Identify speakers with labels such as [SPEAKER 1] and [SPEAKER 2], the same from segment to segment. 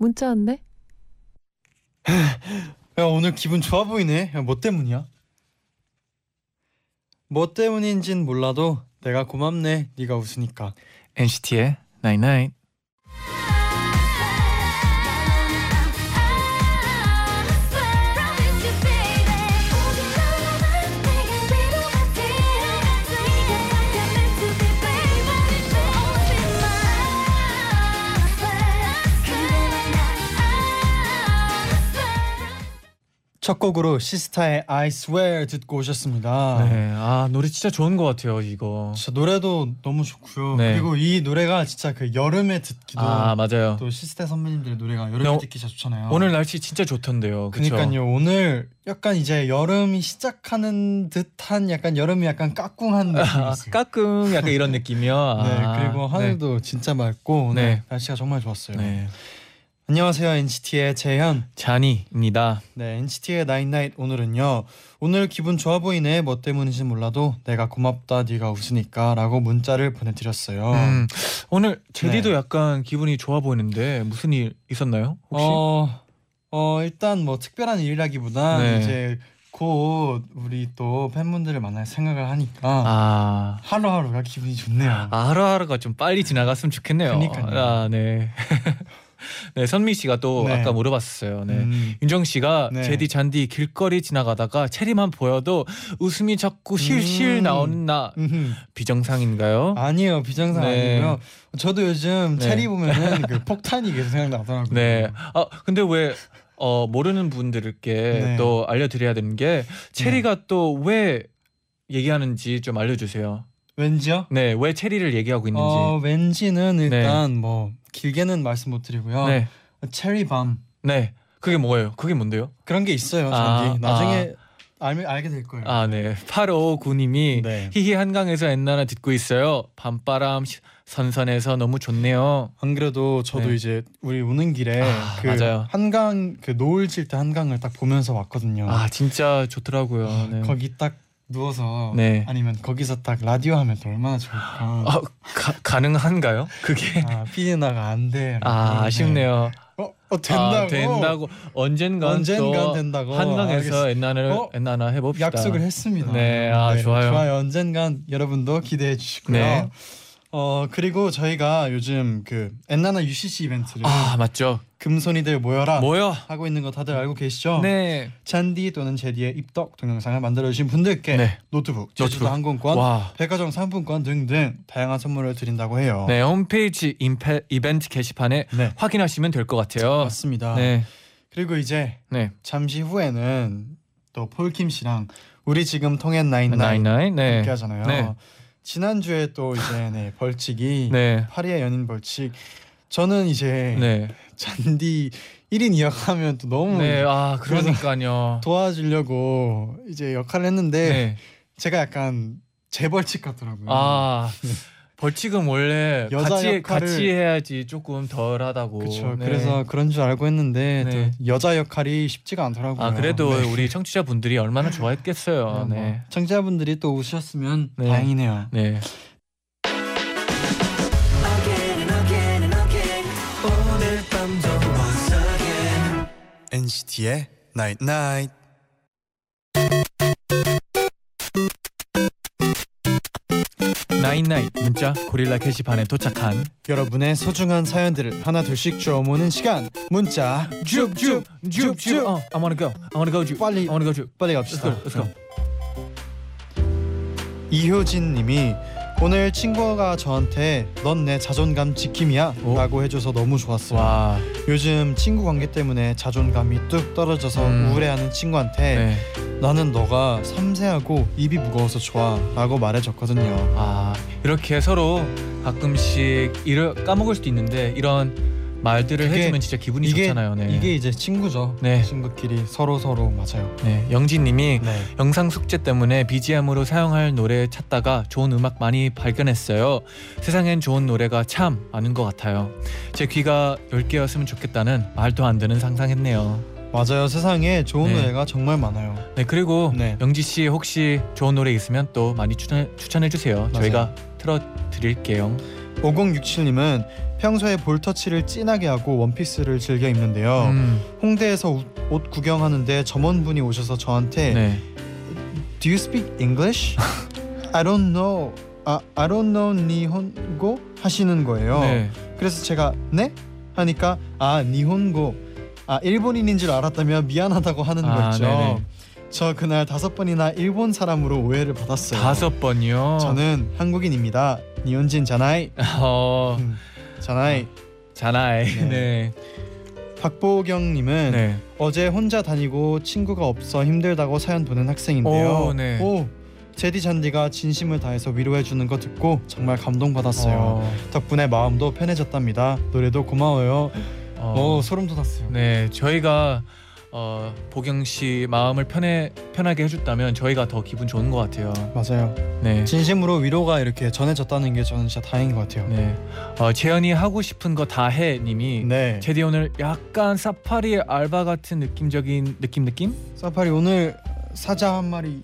[SPEAKER 1] 문자 왔네.
[SPEAKER 2] 야 오늘 기분 좋아 보이네. 야, 뭐 때문이야? 뭐 때문인진 몰라도 내가 고맙네. 네가 웃으니까.
[SPEAKER 3] NCT의 Night Night.
[SPEAKER 2] 첫 곡으로 시스타의 I Swear 듣고 오셨습니다.
[SPEAKER 3] 네, 아 노래 진짜 좋은 것 같아요 이거.
[SPEAKER 2] 진짜 노래도 너무 좋고요.
[SPEAKER 3] 네.
[SPEAKER 2] 그리고 이 노래가 진짜 그 여름에 듣기도
[SPEAKER 3] 아 맞아요.
[SPEAKER 2] 또 시스타 선배님들 노래가 여름에
[SPEAKER 3] 어,
[SPEAKER 2] 듣기 진짜 좋잖아요.
[SPEAKER 3] 오늘 날씨 진짜 좋던데요. 그쵸?
[SPEAKER 2] 그러니까요. 오늘 약간 이제 여름이 시작하는 듯한 약간 여름이 약간 까꿍한 느낌이
[SPEAKER 3] 아,
[SPEAKER 2] 있어요.
[SPEAKER 3] 까꿍 약간 이런 느낌이요.
[SPEAKER 2] 네,
[SPEAKER 3] 아,
[SPEAKER 2] 그리고 하늘도 진짜 맑고 오늘
[SPEAKER 3] 네.
[SPEAKER 2] 날씨가 정말 좋았어요.
[SPEAKER 3] 네. 네.
[SPEAKER 2] 안녕하세요 NCT의 재현.
[SPEAKER 3] 잔이입니다.
[SPEAKER 2] 네, NCT의 나인나잇 오늘은요. 오늘 기분 좋아 보이네. 뭐 때문인지 몰라도 내가 고맙다. 네가 웃으니까라고 문자를 보내드렸어요.
[SPEAKER 3] 음, 오늘 제디도
[SPEAKER 2] 네.
[SPEAKER 3] 약간 기분이 좋아 보이는데 무슨 일 있었나요? 혹시?
[SPEAKER 2] 어, 어 일단 뭐 특별한 일이라기보다
[SPEAKER 3] 네.
[SPEAKER 2] 이제 곧 우리 또 팬분들을 만날 생각을 하니까
[SPEAKER 3] 아,
[SPEAKER 2] 하루하루가 기분이 좋네요.
[SPEAKER 3] 아, 하루하루가 좀 빨리 지나갔으면 좋겠네요.
[SPEAKER 2] 그러니까요.
[SPEAKER 3] 아, 네. 네, 선미 씨가 또
[SPEAKER 2] 네.
[SPEAKER 3] 아까 물어봤었어요. 네.
[SPEAKER 2] 음,
[SPEAKER 3] 윤정 씨가
[SPEAKER 2] 네.
[SPEAKER 3] 제디 잔디 길거리 지나가다가 체리만 보여도 웃음이 자꾸 실실
[SPEAKER 2] 음.
[SPEAKER 3] 나오는 나
[SPEAKER 2] 음흠.
[SPEAKER 3] 비정상인가요?
[SPEAKER 2] 아니에요 비정상
[SPEAKER 3] 네.
[SPEAKER 2] 아니고요. 저도 요즘
[SPEAKER 3] 네.
[SPEAKER 2] 체리 보면은 그 폭탄이 계속 생각나더라고요.
[SPEAKER 3] 네. 아 근데 왜 어, 모르는 분들께
[SPEAKER 2] 네.
[SPEAKER 3] 또 알려드려야 되는 게 체리가 또 왜 얘기하는지 좀 알려주세요.
[SPEAKER 2] 왠지요?
[SPEAKER 3] 네, 왜 체리를 얘기하고 있는지.
[SPEAKER 2] 어 왠지는 일단 뭐 길게는 말씀 못 드리고요.
[SPEAKER 3] 네,
[SPEAKER 2] 체리밤
[SPEAKER 3] 네. 그게 뭐예요? 그게 뭔데요?
[SPEAKER 2] 그런 게 있어요.
[SPEAKER 3] 아,
[SPEAKER 2] 잔디 나중에 알, 알게 될 거예요.
[SPEAKER 3] 아, 네. 859님이
[SPEAKER 2] 네.
[SPEAKER 3] 히히 한강에서 옛날에 듣고 있어요. 밤바람 시- 선선해서 너무 좋네요.
[SPEAKER 2] 안 그래도 저도
[SPEAKER 3] 네.
[SPEAKER 2] 이제 우리 오는 길에
[SPEAKER 3] 아,
[SPEAKER 2] 그
[SPEAKER 3] 맞아요.
[SPEAKER 2] 한강 그 노을 질 때 한강을 딱 보면서 왔거든요.
[SPEAKER 3] 아, 진짜 좋더라고요. 네.
[SPEAKER 2] 거기 딱 누워서
[SPEAKER 3] 네.
[SPEAKER 2] 아니면 거기서 딱 라디오 하면 또 얼마나 좋을까.
[SPEAKER 3] 아, 가, 가능한가요? 그게
[SPEAKER 2] 아, 피디나가 안 돼.
[SPEAKER 3] 아, 아쉽네요.
[SPEAKER 2] 어, 어 된다고.
[SPEAKER 3] 아, 된다고 언젠간,
[SPEAKER 2] 언젠간
[SPEAKER 3] 또
[SPEAKER 2] 된다고.
[SPEAKER 3] 한강에서. 옛날을
[SPEAKER 2] 어?
[SPEAKER 3] 옛날나 해봅시다.
[SPEAKER 2] 약속을 했습니다.
[SPEAKER 3] 네, 아, 좋아요.
[SPEAKER 2] 좋아요. 언젠간 여러분도 기대해 주시고요.
[SPEAKER 3] 네.
[SPEAKER 2] 어 그리고 저희가 요즘 그 엔나나 UCC 이벤트를
[SPEAKER 3] 아 맞죠.
[SPEAKER 2] 금손이들 모여라
[SPEAKER 3] 뭐요?
[SPEAKER 2] 하고 있는 거 다들 알고 계시죠?
[SPEAKER 3] 네.
[SPEAKER 2] 잔디 또는 제디의 입덕 동영상을 만들어 주신 분들께
[SPEAKER 3] 네.
[SPEAKER 2] 노트북, 제주도
[SPEAKER 3] 노트북.
[SPEAKER 2] 항공권,
[SPEAKER 3] 와.
[SPEAKER 2] 백화점 상품권 등등 다양한 선물을 드린다고 해요.
[SPEAKER 3] 네 홈페이지 임페, 이벤트 게시판에
[SPEAKER 2] 네.
[SPEAKER 3] 확인하시면 될 것 같아요.
[SPEAKER 2] 맞습니다.
[SPEAKER 3] 네.
[SPEAKER 2] 그리고 이제
[SPEAKER 3] 네.
[SPEAKER 2] 잠시 후에는 또 폴킴 씨랑 우리 지금 나인 나인
[SPEAKER 3] 나인나인. 네.
[SPEAKER 2] 함께 하잖아요.
[SPEAKER 3] 네.
[SPEAKER 2] 지난주에 또 이제 네, 벌칙이
[SPEAKER 3] 네.
[SPEAKER 2] 파리의 연인 벌칙. 저는 이제
[SPEAKER 3] 네.
[SPEAKER 2] 잔디 1인 2역 하면 또 너무
[SPEAKER 3] 네. 아 그러니까요.
[SPEAKER 2] 도와주려고 이제 역할을 했는데
[SPEAKER 3] 네.
[SPEAKER 2] 제가 약간 제 벌칙 같더라고요.
[SPEAKER 3] 아 벌칙은 원래
[SPEAKER 2] 여자
[SPEAKER 3] 같이
[SPEAKER 2] 역할을-
[SPEAKER 3] 같이 해야지 조금 덜하다고.
[SPEAKER 2] 그렇죠.
[SPEAKER 3] 네.
[SPEAKER 2] 그래서 그런 줄 알고 했는데
[SPEAKER 3] 네.
[SPEAKER 2] 또 여자 역할이 쉽지가 않더라고요.
[SPEAKER 3] 아 그래도
[SPEAKER 2] 네.
[SPEAKER 3] 우리 청취자 분들이 얼마나 좋아했겠어요.
[SPEAKER 2] 네, 뭐
[SPEAKER 3] 네.
[SPEAKER 2] 청자분들이 또 우셨으면
[SPEAKER 3] 네.
[SPEAKER 2] 다행이네요.
[SPEAKER 3] 네.
[SPEAKER 2] NCT의 Night Night.
[SPEAKER 3] 나인나인 문자 고릴라 게시판에 도착한
[SPEAKER 2] 여러분의 소중한 사연들을 하나 둘씩 주워 모는 시간 문자 쭉쭉 쭉쭉
[SPEAKER 3] 어, I wanna go. I wanna go. 쭉.
[SPEAKER 2] 빨리
[SPEAKER 3] I wanna go. 쭉.
[SPEAKER 2] 빨리
[SPEAKER 3] Let's
[SPEAKER 2] 갑시다.
[SPEAKER 3] go. Let's go.
[SPEAKER 2] 이효진 님이 오늘 친구가 저한테 넌 내 자존감 지킴이야
[SPEAKER 3] 오.
[SPEAKER 2] 라고 해줘서 너무 좋았어요
[SPEAKER 3] 와.
[SPEAKER 2] 요즘 친구 관계 때문에 자존감이 뚝 떨어져서
[SPEAKER 3] 음.
[SPEAKER 2] 우울해하는 친구한테
[SPEAKER 3] 네.
[SPEAKER 2] 나는 너가 섬세하고 입이 무거워서 좋아 라고 말해줬거든요
[SPEAKER 3] 아 이렇게 서로 가끔씩 일을 까먹을 수도 있는데 이런 말들을
[SPEAKER 2] 그게-
[SPEAKER 3] 해주면 진짜 기분이
[SPEAKER 2] 이게
[SPEAKER 3] 좋잖아요. 네.
[SPEAKER 2] 이게 이제 친구죠.
[SPEAKER 3] 네.
[SPEAKER 2] 친구끼리 서로 서로 맞아요.
[SPEAKER 3] 네, 영진님이
[SPEAKER 2] 네.
[SPEAKER 3] 영상 숙제 때문에 BGM으로 사용할 노래 찾다가 좋은 음악 많이 발견했어요. 세상엔 좋은 노래가 참 많은 것 같아요. 제 귀가 열 개였으면 좋겠다는 말도 안 되는 상상했네요.
[SPEAKER 2] 맞아요. 세상에 좋은
[SPEAKER 3] 네.
[SPEAKER 2] 노래가 정말 많아요.
[SPEAKER 3] 네 그리고
[SPEAKER 2] 네.
[SPEAKER 3] 영지 씨 혹시 좋은 노래 있으면 또 많이 추천 추천해 주세요. 저희가 틀어 드릴게요.
[SPEAKER 2] 5067님은 평소에 볼터치를 진하게 하고 원피스를 즐겨 입는데요.
[SPEAKER 3] 음,
[SPEAKER 2] 홍대에서 옷, 옷 구경하는데 점원분이 오셔서 저한테
[SPEAKER 3] 네.
[SPEAKER 2] Do you speak English? I don't know. 아, I don't know 니혼고 하시는 거예요.
[SPEAKER 3] 네.
[SPEAKER 2] 그래서 제가 네? 하니까 아 니혼고 아 일본인인 줄 알았다며 미안하다고 하는
[SPEAKER 3] 아,
[SPEAKER 2] 거 있죠.
[SPEAKER 3] 네네.
[SPEAKER 2] 저 그날 다섯 번이나 일본 사람으로 오해를 받았어요.
[SPEAKER 3] 다섯 번이요.
[SPEAKER 2] 저는 한국인입니다. 니혼진 자나이.
[SPEAKER 3] 어
[SPEAKER 2] 음, 자나이.
[SPEAKER 3] 자나이.
[SPEAKER 2] 네.
[SPEAKER 3] 네.
[SPEAKER 2] 박보경님은
[SPEAKER 3] 네.
[SPEAKER 2] 어제 혼자 다니고 친구가 없어 힘들다고 사연 보낸 학생인데요.
[SPEAKER 3] 오, 네.
[SPEAKER 2] 오, 제디 잔디가 진심을 다해서 위로해 주는 거 듣고 정말 감동받았어요.
[SPEAKER 3] 어,
[SPEAKER 2] 덕분에 마음도 편해졌답니다. 노래도 고마워요.
[SPEAKER 3] 어.
[SPEAKER 2] 오, 소름 돋았어요.
[SPEAKER 3] 네, 저희가 어, 보경 씨 마음을 편해 편하게 해줬다면 저희가 더 기분 좋은 것 같아요.
[SPEAKER 2] 맞아요.
[SPEAKER 3] 네,
[SPEAKER 2] 진심으로 위로가 이렇게 전해졌다는 게 저는 진짜 다행인 것 같아요.
[SPEAKER 3] 네. 어, 재현이 하고 싶은 거 다 해 님이
[SPEAKER 2] 네.
[SPEAKER 3] 제디 오늘 약간 사파리 알바 같은 느낌적인 느낌 느낌
[SPEAKER 2] 사파리 오늘 사자 한 마리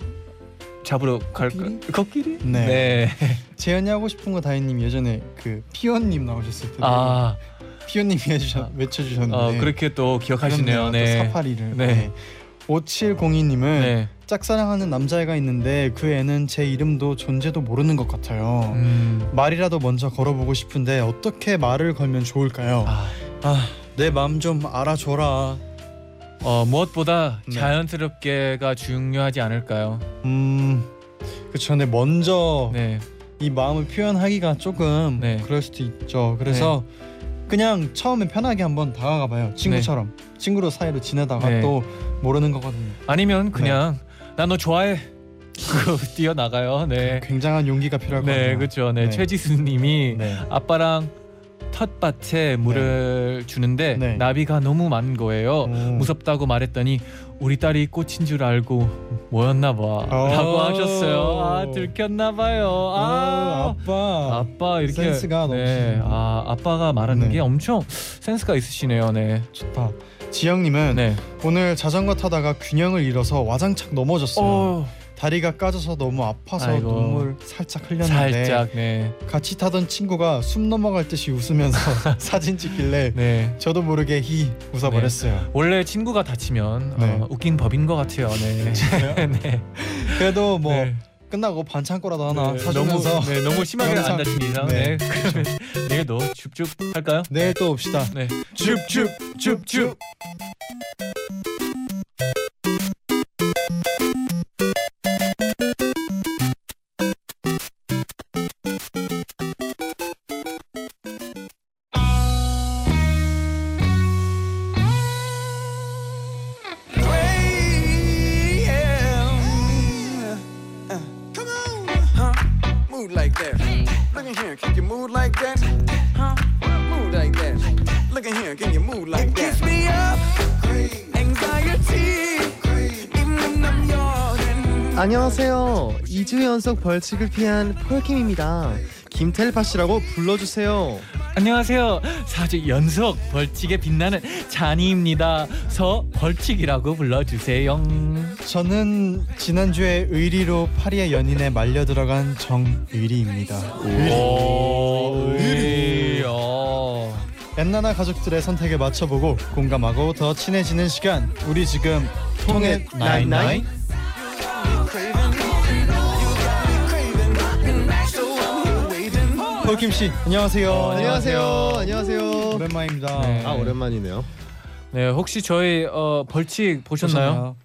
[SPEAKER 3] 잡으러 갈까?
[SPEAKER 2] 코끼리? 네.
[SPEAKER 3] 네.
[SPEAKER 2] 재현이 하고 싶은 거 다혜님 예전에 그 피원 님 나오셨을 때
[SPEAKER 3] 아,
[SPEAKER 2] 피원님이 해주셨 외쳐주셨는데
[SPEAKER 3] 어, 그렇게 또 기억하시네요.
[SPEAKER 2] 네. 사파리를
[SPEAKER 3] 네.
[SPEAKER 2] 네. 5702님은
[SPEAKER 3] 네.
[SPEAKER 2] 짝사랑하는 남자애가 있는데 그 애는 제 이름도 존재도 모르는 것 같아요.
[SPEAKER 3] 음.
[SPEAKER 2] 말이라도 먼저 걸어보고 싶은데 어떻게 말을 걸면 좋을까요?
[SPEAKER 3] 아,
[SPEAKER 2] 아, 내 마음 좀 알아줘라.
[SPEAKER 3] 어, 무엇보다
[SPEAKER 2] 네.
[SPEAKER 3] 자연스럽게가 중요하지 않을까요?
[SPEAKER 2] 음, 그렇죠. 근데 먼저
[SPEAKER 3] 네.
[SPEAKER 2] 이 마음을 표현하기가 조금
[SPEAKER 3] 네.
[SPEAKER 2] 그럴 수도 있죠. 그래서 그냥 처음에 편하게 한번 다가가 봐요. 친구처럼 친구로 사이로 지내다가
[SPEAKER 3] 네.
[SPEAKER 2] 또 모르는 거거든요.
[SPEAKER 3] 아니면 그냥 나 너 좋아해. 그 뛰어 나가요. 네.
[SPEAKER 2] 굉장한 용기가 필요할 것
[SPEAKER 3] 네. 그렇죠. 네,
[SPEAKER 2] 네.
[SPEAKER 3] 최지수님이
[SPEAKER 2] 네.
[SPEAKER 3] 아빠랑 텃밭에 물을 주는데
[SPEAKER 2] 네.
[SPEAKER 3] 나비가 너무 많은 거예요.
[SPEAKER 2] 오.
[SPEAKER 3] 무섭다고 말했더니 우리 딸이 꽃인 줄 알고 뭐였나 봐라고
[SPEAKER 2] 오.
[SPEAKER 3] 하셨어요. 아 들켰나 봐요.
[SPEAKER 2] 아,
[SPEAKER 3] 아,
[SPEAKER 2] 아빠.
[SPEAKER 3] 아빠 이렇게
[SPEAKER 2] 센스가
[SPEAKER 3] 네,
[SPEAKER 2] 넘치시네.
[SPEAKER 3] 아 아빠가 말하는
[SPEAKER 2] 네.
[SPEAKER 3] 게 엄청 센스가 있으시네요. 네,
[SPEAKER 2] 좋다. 지영님은
[SPEAKER 3] 네.
[SPEAKER 2] 오늘 자전거 타다가 균형을 잃어서 와장창 넘어졌어요.
[SPEAKER 3] 어,
[SPEAKER 2] 다리가 까져서 너무 아파서
[SPEAKER 3] 아이고.
[SPEAKER 2] 눈물 살짝 흘렸는데
[SPEAKER 3] 살짝 네,
[SPEAKER 2] 같이 타던 친구가 숨 넘어갈 듯이 웃으면서 사진 찍길래
[SPEAKER 3] 네.
[SPEAKER 2] 저도 모르게 히 웃어버렸어요.
[SPEAKER 3] 원래 친구가 다치면
[SPEAKER 2] 네.
[SPEAKER 3] 어, 웃긴 법인 것 같아요. 네. 네.
[SPEAKER 2] 그래도 뭐
[SPEAKER 3] 네.
[SPEAKER 2] 끝나고 반창고라도 하나
[SPEAKER 3] 네,
[SPEAKER 2] 사주면서
[SPEAKER 3] 너무, 네, 너무 심하게 안 다친 이상
[SPEAKER 2] 네.
[SPEAKER 3] 네. 그러면 내일도 줍줍 할까요?
[SPEAKER 2] 내일 또 옵시다.
[SPEAKER 3] 네. 줍줍 줍줍
[SPEAKER 1] 연속 벌칙을 피한 폴킴입니다. 김텔파 씨라고 불러주세요.
[SPEAKER 3] 안녕하세요. 4주 연속 벌칙에 빛나는 잔이입니다. 서 벌칙이라고 불러주세요.
[SPEAKER 2] 저는 지난주에 의리로 파리의 연인에 말려 들어간 정의리입니다.
[SPEAKER 3] 오, 의리. 어.
[SPEAKER 2] 엔나나 가족들의 선택에 맞춰보고 공감하고 더 친해지는 시간. 우리 지금 통했나잇나잇. 폴킴 씨, 안녕하세요.
[SPEAKER 3] 어,
[SPEAKER 1] 안녕하세요. 안녕하세요.
[SPEAKER 2] 오랜만입니다.
[SPEAKER 3] 네.
[SPEAKER 1] 아 오랜만이네요.
[SPEAKER 3] 네, 혹시 저희 어, 벌칙 보셨나요?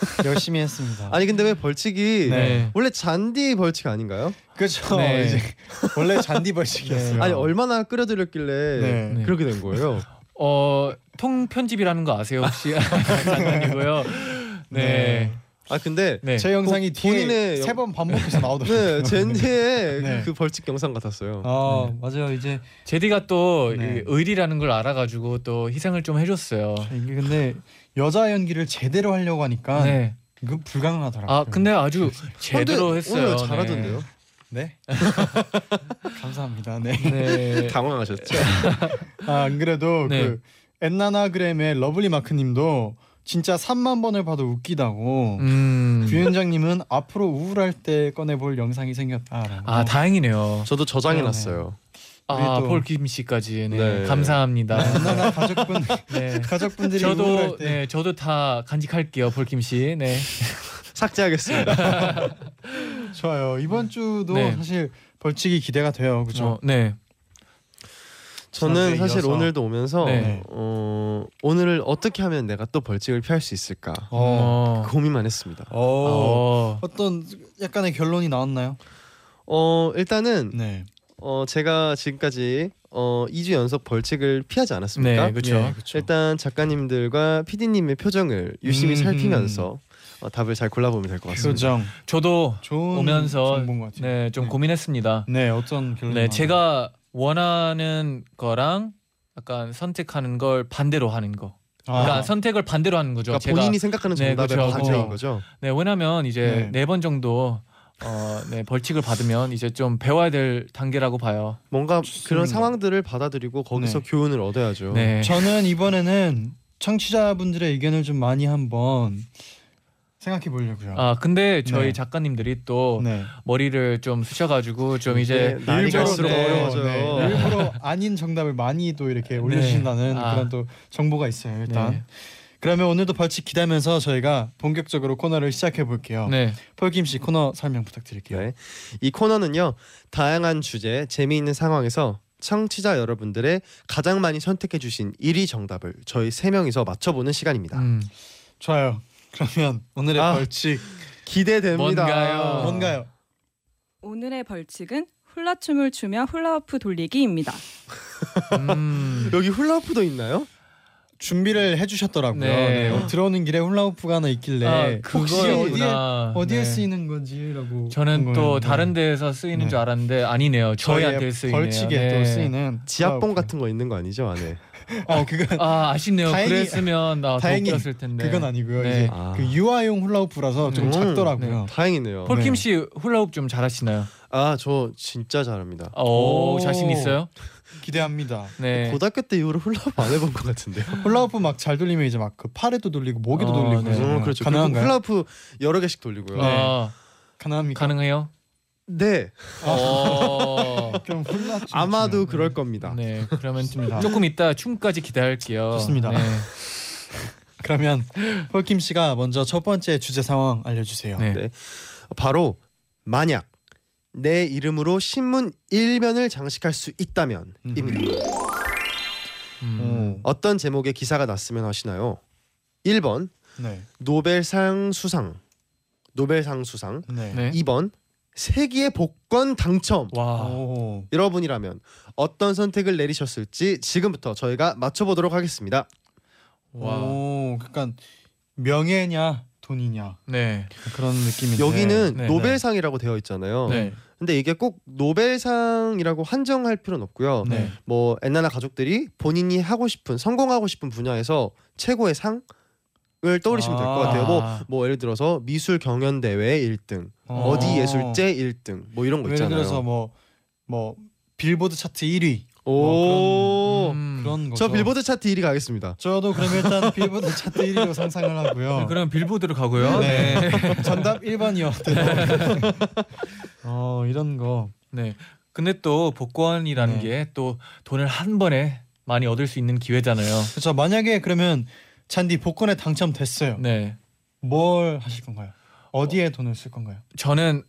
[SPEAKER 2] 보셨나요? 열심히 했습니다.
[SPEAKER 1] 아니 근데 왜 벌칙이
[SPEAKER 3] 네.
[SPEAKER 1] 원래 잔디 벌칙 아닌가요?
[SPEAKER 2] 그렇죠.
[SPEAKER 3] 네.
[SPEAKER 2] 이제 원래 잔디 벌칙이었어요.
[SPEAKER 1] 아니 얼마나 끌어들였길래
[SPEAKER 2] 네.
[SPEAKER 1] 그렇게 된 거예요?
[SPEAKER 3] 어, 통 편집이라는 거 아세요 혹시? 장난이고요. 네.
[SPEAKER 2] 네.
[SPEAKER 1] 아 근데
[SPEAKER 3] 네.
[SPEAKER 2] 제 영상이 뒤에
[SPEAKER 1] 본인의 영-
[SPEAKER 2] 세 번 반복해서 나오더라고요.
[SPEAKER 1] 네 젠지의
[SPEAKER 2] 네.
[SPEAKER 1] 그 벌칙 영상 같았어요.
[SPEAKER 2] 아
[SPEAKER 3] 네.
[SPEAKER 2] 맞아요. 이제
[SPEAKER 3] 제디가 또
[SPEAKER 2] 네.
[SPEAKER 3] 이 의리라는 걸 알아가지고 또 희생을 좀 해줬어요.
[SPEAKER 2] 이게 근데 여자 연기를 제대로 하려고 하니까
[SPEAKER 3] 네.
[SPEAKER 2] 이거 불가능하더라고요.
[SPEAKER 3] 아 근데 아주 제대로
[SPEAKER 1] 근데
[SPEAKER 3] 했어요.
[SPEAKER 1] 오늘 잘하던데요.
[SPEAKER 2] 네. 감사합니다. 네.
[SPEAKER 3] 네. 네.
[SPEAKER 1] 당황하셨죠?
[SPEAKER 2] 아, 안 그래도
[SPEAKER 3] 네.
[SPEAKER 2] 그 엔나나그램의 러블리 마크님도 진짜 3만 번을 봐도 웃기다고.
[SPEAKER 3] 음.
[SPEAKER 2] 규현장님은 앞으로 우울할 때 꺼내볼 영상이 생겼다라고.
[SPEAKER 3] 아 다행이네요.
[SPEAKER 1] 저도 저장해
[SPEAKER 2] 네.
[SPEAKER 1] 놨어요.
[SPEAKER 3] 아
[SPEAKER 2] 또-
[SPEAKER 3] 폴킴 씨까지 네.
[SPEAKER 1] 네.
[SPEAKER 3] 감사합니다.
[SPEAKER 2] 엔나나 가족분
[SPEAKER 3] 네.
[SPEAKER 2] 가족분들이 우울할
[SPEAKER 3] 저도 때네 저도 다 간직할게요 폴킴 씨. 네.
[SPEAKER 1] 삭제하겠습니다.
[SPEAKER 2] 좋아요. 이번 주도
[SPEAKER 3] 네.
[SPEAKER 2] 사실 벌칙이 기대가 돼요. 그렇죠?
[SPEAKER 3] 어, 네.
[SPEAKER 1] 저는 사실
[SPEAKER 2] 이어서.
[SPEAKER 1] 오늘도 오면서
[SPEAKER 3] 네.
[SPEAKER 1] 어, 오늘을 어떻게 하면 내가 또 벌칙을 피할 수 있을까
[SPEAKER 3] 어.
[SPEAKER 1] 고민만 했습니다.
[SPEAKER 2] 어.
[SPEAKER 3] 어.
[SPEAKER 2] 어떤 약간의 결론이 나왔나요?
[SPEAKER 1] 어 일단은
[SPEAKER 2] 네.
[SPEAKER 1] 어 제가 지금까지 어 2주 연속 벌칙을 피하지 않았습니까?
[SPEAKER 3] 네, 그렇죠.
[SPEAKER 2] 예, 그쵸.
[SPEAKER 1] 일단 작가님들과 PD님의 표정을 유심히
[SPEAKER 2] 음.
[SPEAKER 1] 살피면서 어, 답을 잘 골라보면 될 것 같습니다.
[SPEAKER 2] 표정
[SPEAKER 3] 저도
[SPEAKER 2] 좋은
[SPEAKER 3] 오면서
[SPEAKER 2] 같아요.
[SPEAKER 3] 네좀 고민했습니다.
[SPEAKER 2] 네, 어떤 결론?
[SPEAKER 3] 네 제가 원하는 거랑 약간 선택하는 걸 반대로 하는 거. 그러니까
[SPEAKER 2] 아,
[SPEAKER 3] 선택을 반대로 하는 거죠.
[SPEAKER 1] 그러니까
[SPEAKER 3] 제가
[SPEAKER 1] 본인이 생각하는
[SPEAKER 3] 네,
[SPEAKER 1] 정답의
[SPEAKER 3] 그렇죠.
[SPEAKER 1] 반대인
[SPEAKER 2] 어.
[SPEAKER 1] 거죠.
[SPEAKER 3] 네 왜냐면 이제
[SPEAKER 2] 네.
[SPEAKER 3] 네번 정도 어, 네 벌칙을 받으면 이제 좀 배워야 될 단계라고 봐요.
[SPEAKER 1] 뭔가. 그런 상황들을 받아들이고 거기서
[SPEAKER 2] 네.
[SPEAKER 1] 교훈을 얻어야죠.
[SPEAKER 3] 네.
[SPEAKER 2] 저는 이번에는 청취자분들의 의견을 좀 많이 한번 생각해 보려고요.
[SPEAKER 3] 아 근데 저희
[SPEAKER 2] 네.
[SPEAKER 3] 작가님들이 또
[SPEAKER 2] 네.
[SPEAKER 3] 머리를 좀 쑤셔가지고 좀 이제
[SPEAKER 1] 네, 날이
[SPEAKER 2] 일부러, 네. 네, 일부러 아닌 정답을 많이 또 이렇게 올려주신다는
[SPEAKER 3] 아.
[SPEAKER 2] 그런 또 정보가 있어요. 일단
[SPEAKER 3] 네.
[SPEAKER 2] 그러면 오늘도 벌칙 기대면서 저희가 본격적으로 코너를 시작해 볼게요.
[SPEAKER 3] 네.
[SPEAKER 2] 폴김 씨 코너 설명 부탁드릴게요.
[SPEAKER 1] 네. 이 코너는요 다양한 주제 재미있는 상황에서 청취자 여러분들의 가장 많이 선택해 주신 1위 정답을 저희 세 명이서 맞춰보는 시간입니다.
[SPEAKER 3] 음.
[SPEAKER 2] 좋아요. 그러면 오늘의
[SPEAKER 1] 아.
[SPEAKER 2] 벌칙
[SPEAKER 1] 기대됩니다.
[SPEAKER 3] 뭔가요?
[SPEAKER 2] 뭔가요?
[SPEAKER 4] 오늘의 벌칙은 훌라춤을 추며 훌라후프 돌리기입니다.
[SPEAKER 3] 음.
[SPEAKER 1] 여기 훌라후프도 있나요?
[SPEAKER 2] 준비를 해주셨더라고요.
[SPEAKER 3] 네.
[SPEAKER 2] 네. 들어오는 길에 훌라후프가 하나 있길래
[SPEAKER 3] 아,
[SPEAKER 2] 혹시 어디에. 어디에
[SPEAKER 3] 네.
[SPEAKER 2] 쓰이는 건지라고
[SPEAKER 3] 저는 본또
[SPEAKER 2] 거예요.
[SPEAKER 3] 다른 데에서 쓰이는
[SPEAKER 2] 네.
[SPEAKER 3] 줄 알았는데 아니네요. 저희한테 쓰이네요.
[SPEAKER 2] 벌칙에
[SPEAKER 3] 네.
[SPEAKER 2] 또 쓰이는
[SPEAKER 1] 지압봉. 같은 거 있는 거 아니죠 안에?
[SPEAKER 2] 어 그건
[SPEAKER 3] 아 아쉽네요.
[SPEAKER 2] 다행히-
[SPEAKER 3] 그랬으면
[SPEAKER 2] 다행히
[SPEAKER 3] 웃겼을 텐데.
[SPEAKER 2] 그건 아니고요.
[SPEAKER 3] 네.
[SPEAKER 2] 이제
[SPEAKER 1] 아.
[SPEAKER 2] 그 유아용 훌라후프라서 좀
[SPEAKER 1] 음,
[SPEAKER 2] 작더라고요.
[SPEAKER 1] 다행이네요.
[SPEAKER 3] 폴킴
[SPEAKER 2] 네.
[SPEAKER 3] 씨 훌라후프 좀 잘하시나요?
[SPEAKER 1] 아 저 진짜 잘합니다.
[SPEAKER 3] 오,
[SPEAKER 2] 오.
[SPEAKER 3] 자신 있어요?
[SPEAKER 2] 기대합니다.
[SPEAKER 3] 네.
[SPEAKER 1] 고등학교 때 이후로 훌라후프 안 해본 것 같은데요.
[SPEAKER 2] 훌라후프 막 잘 돌리면 이제 막 그 팔에도 돌리고 목에도
[SPEAKER 3] 어,
[SPEAKER 2] 돌리고
[SPEAKER 3] 네.
[SPEAKER 1] 음, 그렇죠.
[SPEAKER 2] 가능한가요?
[SPEAKER 1] 훌라후프 여러 개씩 돌리고요.
[SPEAKER 2] 네.
[SPEAKER 3] 아,
[SPEAKER 2] 가능합니까?
[SPEAKER 3] 가능해요?
[SPEAKER 1] 네,
[SPEAKER 3] 어.
[SPEAKER 2] 그럼 훌라춤
[SPEAKER 1] 아마도. 그럴 겁니다.
[SPEAKER 3] 네. 그러면
[SPEAKER 2] 좋습니다.
[SPEAKER 3] 조금 이따 춤까지 기대할게요.
[SPEAKER 2] 좋습니다.
[SPEAKER 3] 네.
[SPEAKER 2] 그러면 폴킴 씨가 먼저 첫 번째 주제 상황 알려주세요.
[SPEAKER 3] 네.
[SPEAKER 1] 네. 바로 만약 내 이름으로 신문 일면을 장식할 수 있다면입니다.
[SPEAKER 3] 음.
[SPEAKER 1] 어떤 제목의 기사가 났으면 하시나요? 1번
[SPEAKER 2] 네.
[SPEAKER 1] 노벨상 수상 노벨상 수상
[SPEAKER 2] 네.
[SPEAKER 3] 네.
[SPEAKER 1] 2번 세기의 복권 당첨
[SPEAKER 3] 와.
[SPEAKER 2] 오.
[SPEAKER 1] 여러분이라면 어떤 선택을 내리셨을지 지금부터 저희가 맞춰보도록 하겠습니다
[SPEAKER 3] 와.
[SPEAKER 2] 오. 그러니까 명예냐 돈이냐
[SPEAKER 3] 네.
[SPEAKER 2] 그런 느낌인데.
[SPEAKER 1] 여기는
[SPEAKER 3] 네,
[SPEAKER 1] 노벨상이라고 되어 있잖아요
[SPEAKER 3] 네.
[SPEAKER 1] 근데 이게 꼭 노벨상이라고 한정할 필요는 없고요
[SPEAKER 3] 네.
[SPEAKER 1] 뭐 엔나나 가족들이 본인이 하고 싶은 성공하고 싶은 분야에서 최고의 상 을 떠올리시면 될것
[SPEAKER 2] 아.
[SPEAKER 1] 같아요 뭐, 뭐 예를 들어서 미술 경연 대회 1등 어. 디 예술제 1등 뭐 이런 거
[SPEAKER 2] 예를
[SPEAKER 1] 있잖아요.
[SPEAKER 2] 들어서 뭐 뭐 빌보드 차트 1위
[SPEAKER 1] 오.
[SPEAKER 3] 음.
[SPEAKER 2] 그런 거죠.
[SPEAKER 1] 저 빌보드 차트 1위 가겠습니다.
[SPEAKER 2] 저도 그럼 일단 빌보드 차트 1위로 상상을 하고요.
[SPEAKER 3] 네, 그럼 빌보드로 가고요. 네.
[SPEAKER 2] 네. 정답 1번이요. 어 이런 거.
[SPEAKER 3] 네. 근데 또 복권이라는
[SPEAKER 2] 네.
[SPEAKER 3] 게 또 돈을 한 번에 많이 얻을 수 있는 기회잖아요.
[SPEAKER 2] 그렇죠. 만약에 그러면 잔디 복권에 당첨됐어요.
[SPEAKER 3] 네.
[SPEAKER 2] 뭘 하실 건가요? 어디에 돈을 쓸 건가요?
[SPEAKER 3] 저는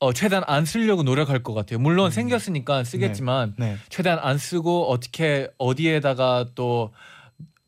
[SPEAKER 3] 어, 최대한 안 쓰려고 노력할 것 같아요. 물론 생겼으니까 쓰겠지만
[SPEAKER 2] 네.
[SPEAKER 3] 최대한 안 쓰고 어떻게 어디에다가 또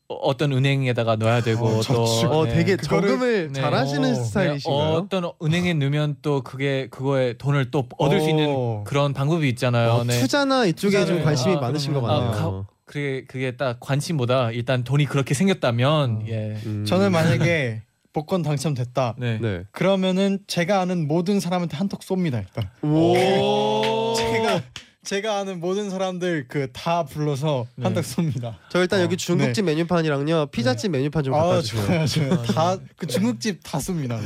[SPEAKER 3] 어- 어떤 은행에다가 넣어야 되고
[SPEAKER 2] 어,
[SPEAKER 3] 또.
[SPEAKER 1] 어
[SPEAKER 3] 네.
[SPEAKER 1] 되게 저금을
[SPEAKER 3] 네.
[SPEAKER 1] 잘하시는
[SPEAKER 2] 어,
[SPEAKER 3] 네,
[SPEAKER 1] 스타일이신가요?
[SPEAKER 3] 어떤 은행에 넣으면 또 그게 그거에 돈을 또 얻을 수 있는
[SPEAKER 2] 오.
[SPEAKER 3] 그런 방법이 있잖아요.
[SPEAKER 1] 어,
[SPEAKER 3] 네.
[SPEAKER 1] 투자나 이쪽에
[SPEAKER 2] 투자를-
[SPEAKER 1] 좀 관심이
[SPEAKER 3] 아,
[SPEAKER 1] 많으신 것 같네요.
[SPEAKER 3] 아, 그게 그게 딱 관심보다 일단 돈이 그렇게 생겼다면
[SPEAKER 2] 어.
[SPEAKER 3] 예.
[SPEAKER 1] 음.
[SPEAKER 2] 저는 만약에 복권 당첨됐다.
[SPEAKER 3] 네.
[SPEAKER 1] 네.
[SPEAKER 2] 그러면은 제가 아는 모든 사람한테 한턱 쏩니다. 일단
[SPEAKER 1] 오.
[SPEAKER 2] 제가 제가 아는 모든 사람들 그 다 불러서
[SPEAKER 3] 네.
[SPEAKER 2] 한턱 쏩니다.
[SPEAKER 1] 저 일단
[SPEAKER 3] 어,
[SPEAKER 1] 여기 중국집 메뉴판이랑요 피자집 메뉴판 좀 갖다
[SPEAKER 2] 아
[SPEAKER 1] 주세요.
[SPEAKER 2] 좋아요, 좋아요. 다그 중국집 다 쏩니다.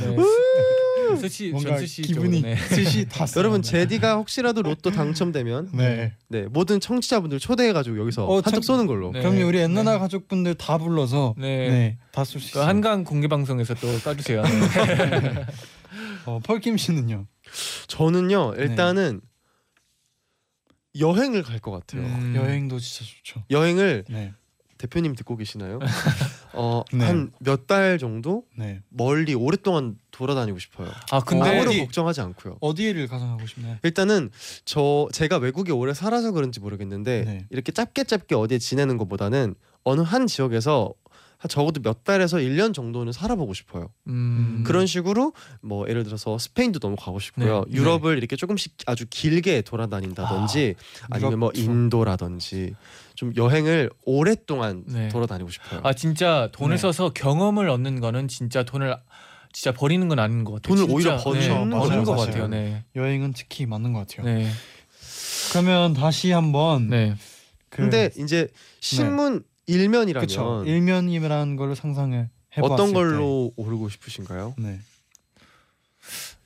[SPEAKER 3] 네. 스시
[SPEAKER 2] 뭔가
[SPEAKER 3] 전스시
[SPEAKER 2] 기분이
[SPEAKER 3] 쪽으로, 네.
[SPEAKER 2] 스시 다.
[SPEAKER 1] 여러분 제디가 혹시라도 로또 당첨되면
[SPEAKER 2] 네.
[SPEAKER 1] 네 모든 청취자분들 초대해가지고 여기서
[SPEAKER 2] 어,
[SPEAKER 1] 한턱
[SPEAKER 2] 참-
[SPEAKER 1] 쏘는 걸로.
[SPEAKER 3] 네.
[SPEAKER 2] 그럼요 우리 엔나나 가족분들 다 불러서
[SPEAKER 3] 네.
[SPEAKER 2] 네,
[SPEAKER 3] 다쏠수그
[SPEAKER 2] 있어요.
[SPEAKER 3] 한강 공개 방송에서 또 까주세요. 네.
[SPEAKER 2] 어, 펄킴 씨는요?
[SPEAKER 1] 저는요 일단은 여행을 갈 것 같아요.
[SPEAKER 3] 음.
[SPEAKER 2] 여행도 진짜 좋죠.
[SPEAKER 1] 여행을
[SPEAKER 2] 네,
[SPEAKER 1] 대표님 듣고 계시나요? 어,
[SPEAKER 2] 네.
[SPEAKER 1] 한몇 달 정도
[SPEAKER 2] 네.
[SPEAKER 1] 멀리 오랫동안 돌아다니고 싶어요.
[SPEAKER 3] 아 근데
[SPEAKER 1] 아무런
[SPEAKER 2] 어디-
[SPEAKER 1] 걱정하지 않고요.
[SPEAKER 2] 어디를 가상하고 싶나요?
[SPEAKER 1] 일단은 저 제가 외국에 오래 살아서 그런지 모르겠는데
[SPEAKER 2] 네.
[SPEAKER 1] 이렇게 짧게 짧게 어디에 지내는 것보다는 어느 한 지역에서 한 적어도 몇 달에서 1년 정도는 살아보고 싶어요.
[SPEAKER 3] 음.
[SPEAKER 1] 그런 식으로 뭐 예를 들어서 스페인도 너무 가고 싶고요.
[SPEAKER 3] 네.
[SPEAKER 1] 유럽을 이렇게 조금씩 아주 길게 돌아다닌다든지 아, 니면뭐. 인도라든지 좀 여행을 오랫동안
[SPEAKER 3] 네.
[SPEAKER 1] 돌아다니고 싶어요.
[SPEAKER 3] 아 진짜 돈을
[SPEAKER 2] 네.
[SPEAKER 3] 써서 경험을 얻는 거는 진짜 돈을 진짜 버리는 건 아닌 것 같아요.
[SPEAKER 1] 돈을
[SPEAKER 3] 진짜,
[SPEAKER 1] 오히려 버는
[SPEAKER 3] 네. 버는 것
[SPEAKER 2] 맞아요.
[SPEAKER 3] 같아요. 네.
[SPEAKER 2] 여행은 특히 맞는 것 같아요.
[SPEAKER 3] 네.
[SPEAKER 2] 그러면 다시 한번
[SPEAKER 3] 네.
[SPEAKER 2] 그,
[SPEAKER 1] 근데 이제 신문 일면이라면
[SPEAKER 2] 그쵸 일면이라는 걸 상상을 해봤을
[SPEAKER 1] 어떤 걸로 오르고 싶으신가요?
[SPEAKER 2] 때. 네.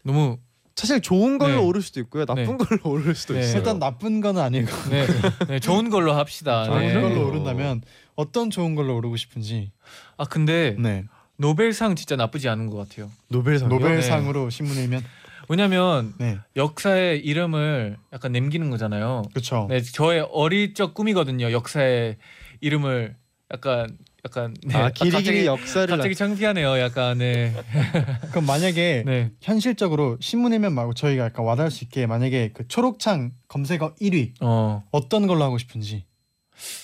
[SPEAKER 3] 너무
[SPEAKER 1] 사실 좋은 걸로
[SPEAKER 3] 네.
[SPEAKER 1] 오를 수도 있고요, 나쁜
[SPEAKER 3] 네.
[SPEAKER 1] 걸로 오를 수도
[SPEAKER 3] 네.
[SPEAKER 1] 있어요.
[SPEAKER 2] 일단 나쁜 거는 아니고
[SPEAKER 3] 네. 네. 좋은 걸로 합시다.
[SPEAKER 2] 좋은
[SPEAKER 3] 네.
[SPEAKER 2] 걸로 오른다면 어떤 좋은 걸로 오르고 싶은지.
[SPEAKER 3] 아 근데
[SPEAKER 2] 네.
[SPEAKER 3] 노벨상 진짜 나쁘지 않은 것 같아요.
[SPEAKER 1] 노벨상이요?
[SPEAKER 2] 노벨상으로 신문에 일면.
[SPEAKER 3] 왜냐면
[SPEAKER 2] 네.
[SPEAKER 3] 역사의 이름을 약간 남기는 거잖아요.
[SPEAKER 2] 그렇죠.
[SPEAKER 3] 네, 저의 어릴 적 꿈이거든요. 역사의 이름을 약간 약간 네.
[SPEAKER 1] 아 길이
[SPEAKER 3] 갑자기-
[SPEAKER 1] 길이 역사를
[SPEAKER 3] 갑자기 창피하네요. 약간 네.
[SPEAKER 2] 그럼 만약에
[SPEAKER 3] 네.
[SPEAKER 2] 현실적으로 신문 일면 말고 저희가 약간 와닿을 수 있게 만약에 그 초록창 검색어 1위
[SPEAKER 3] 어.
[SPEAKER 2] 어떤 걸로 하고 싶은지.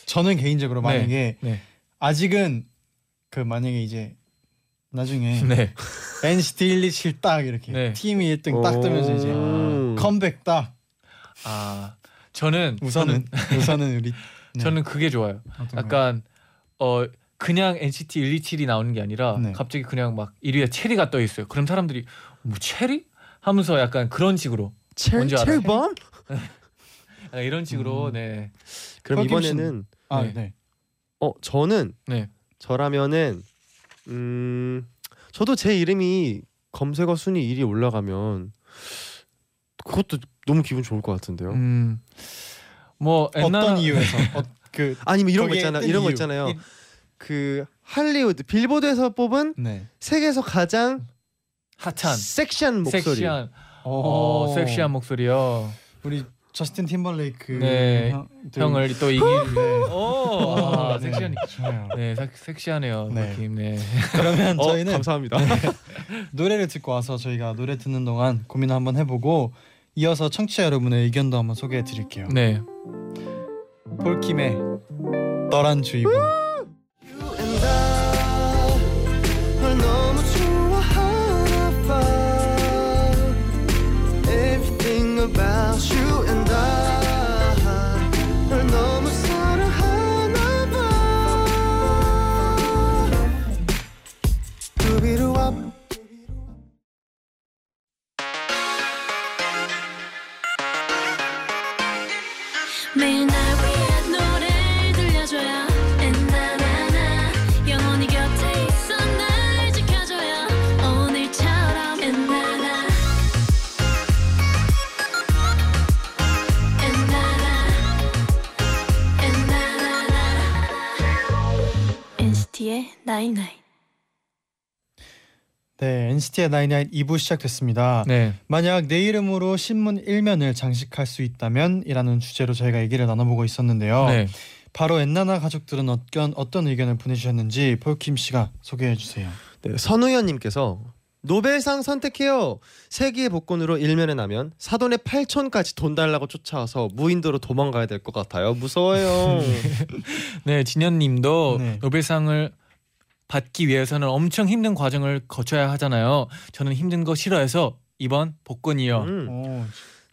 [SPEAKER 2] 저는 개인적으로
[SPEAKER 3] 네.
[SPEAKER 2] 만약에
[SPEAKER 3] 네.
[SPEAKER 2] 아직은 그 만약에 이제 나중에
[SPEAKER 3] 네.
[SPEAKER 2] NCT 127 딱 이렇게
[SPEAKER 3] 네.
[SPEAKER 2] 팀이 1등 딱 뜨면서 이제
[SPEAKER 1] 음.
[SPEAKER 2] 컴백 딱
[SPEAKER 3] 아 저는
[SPEAKER 2] 우선은 우선은 우리 네.
[SPEAKER 3] 저는 그게 좋아요. 약간 어 그냥 NCT 127이 나오는 게 아니라
[SPEAKER 2] 네.
[SPEAKER 3] 갑자기 그냥 막 1위에 체리가 떠 있어요. 그럼 사람들이 뭐 체리? 하면서 약간 그런 식으로
[SPEAKER 1] 첼
[SPEAKER 3] 뭔지 알아요? 약간 이런 식으로
[SPEAKER 2] 음.
[SPEAKER 3] 네.
[SPEAKER 1] 그럼 이번에는
[SPEAKER 2] 아
[SPEAKER 3] 네.
[SPEAKER 2] 네.
[SPEAKER 1] 어 저는
[SPEAKER 3] 네.
[SPEAKER 1] 저라면은 음 저도 제 이름이 검색어 순위 1위 올라가면 그것도 너무 기분 좋을 것 같은데요.
[SPEAKER 3] 음. 뭐
[SPEAKER 2] 어떤
[SPEAKER 3] 엔나나-
[SPEAKER 2] 이유에서 어, 그
[SPEAKER 1] 아니면 이런 거 있잖아.
[SPEAKER 2] 뜬
[SPEAKER 1] 이런 거
[SPEAKER 2] 이유.
[SPEAKER 1] 있잖아요.
[SPEAKER 2] 이-
[SPEAKER 1] 그 할리우드 빌보드에서 뽑은
[SPEAKER 2] 네.
[SPEAKER 1] 세계에서 가장
[SPEAKER 3] 핫한
[SPEAKER 1] 섹시한 목소리.
[SPEAKER 3] 섹시한
[SPEAKER 2] 어,
[SPEAKER 3] 어, 섹시한 목소리요.
[SPEAKER 2] 우리 저스틴 팀벌레이크
[SPEAKER 3] 네.
[SPEAKER 2] 형,
[SPEAKER 3] 형을 또 이기 오, 아,
[SPEAKER 2] 네.
[SPEAKER 3] 섹시한
[SPEAKER 2] 좋아요.
[SPEAKER 3] 네, 섹- 섹시하네요.
[SPEAKER 2] 네.
[SPEAKER 3] 느낌. 네.
[SPEAKER 2] 그러면
[SPEAKER 1] 어,
[SPEAKER 2] 저희는
[SPEAKER 1] 감사합니다.
[SPEAKER 2] 노래를 듣고 와서 저희가 노래 듣는 동안 고민 한번 해보고 이어서 청취자 여러분의 의견도 한번 소개해 드릴게요.
[SPEAKER 3] 네.
[SPEAKER 2] 폴킴의 너란 주의보.
[SPEAKER 5] shoot.
[SPEAKER 2] 네, NCT의 나인나인 2부 시작됐습니다.
[SPEAKER 3] 네.
[SPEAKER 2] 만약 내 이름으로 신문 일면을 장식할 수 있다면 이라는 주제로 저희가 얘기를 나눠보고 있었는데요.
[SPEAKER 3] 네.
[SPEAKER 2] 바로 엔나나 가족들은 어떤 어떤 의견을 보내주셨는지 폴킴 씨가 소개해 주세요.
[SPEAKER 1] 네, 선우현님께서 노벨상 선택해요. 세기의 복권으로 일면에 나면 사돈의 8촌까지 돈 달라고 쫓아와서 무인도로 도망가야 될 것 같아요. 무서워요.
[SPEAKER 3] 네, 진현 님도
[SPEAKER 2] 네.
[SPEAKER 3] 노벨상을 받기 위해서는 엄청 힘든 과정을 거쳐야 하잖아요. 저는 힘든 거 싫어해서 이번 복권이요.
[SPEAKER 1] 음.
[SPEAKER 2] 오,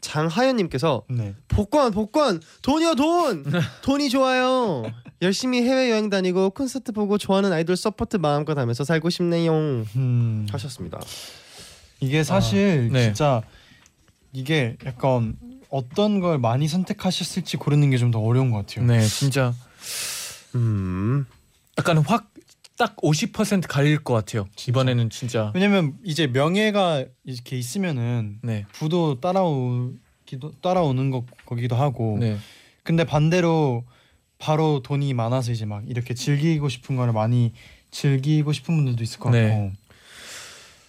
[SPEAKER 1] 장하연님께서
[SPEAKER 2] 네.
[SPEAKER 1] 복권 복권 돈이요 돈 돈이 좋아요 열심히 해외 여행 다니고 콘서트 보고 좋아하는 아이돌 support 마음껏 하면서 살고 싶네요
[SPEAKER 2] 음.
[SPEAKER 1] 하셨습니다.
[SPEAKER 2] 이게 사실
[SPEAKER 3] 네.
[SPEAKER 2] 진짜 이게 약간 어떤 걸 많이 선택하셨을지 고르는 게 좀 더 어려운 것 같아요.
[SPEAKER 3] 네, 진짜
[SPEAKER 1] 음
[SPEAKER 3] 약간 확 딱 50% 갈릴 것 같아요. 이번에는 진짜.
[SPEAKER 2] 왜냐면 이제 명예가 이렇게 있으면은
[SPEAKER 3] 네,
[SPEAKER 2] 부도 따라오기도 따라오는 거 거기도 하고.
[SPEAKER 3] 네,
[SPEAKER 2] 근데 반대로 바로 돈이 많아서 이제 막 이렇게 즐기고 싶은 거를 많이 즐기고 싶은 분들도 있을 것
[SPEAKER 3] 네.
[SPEAKER 2] 같고.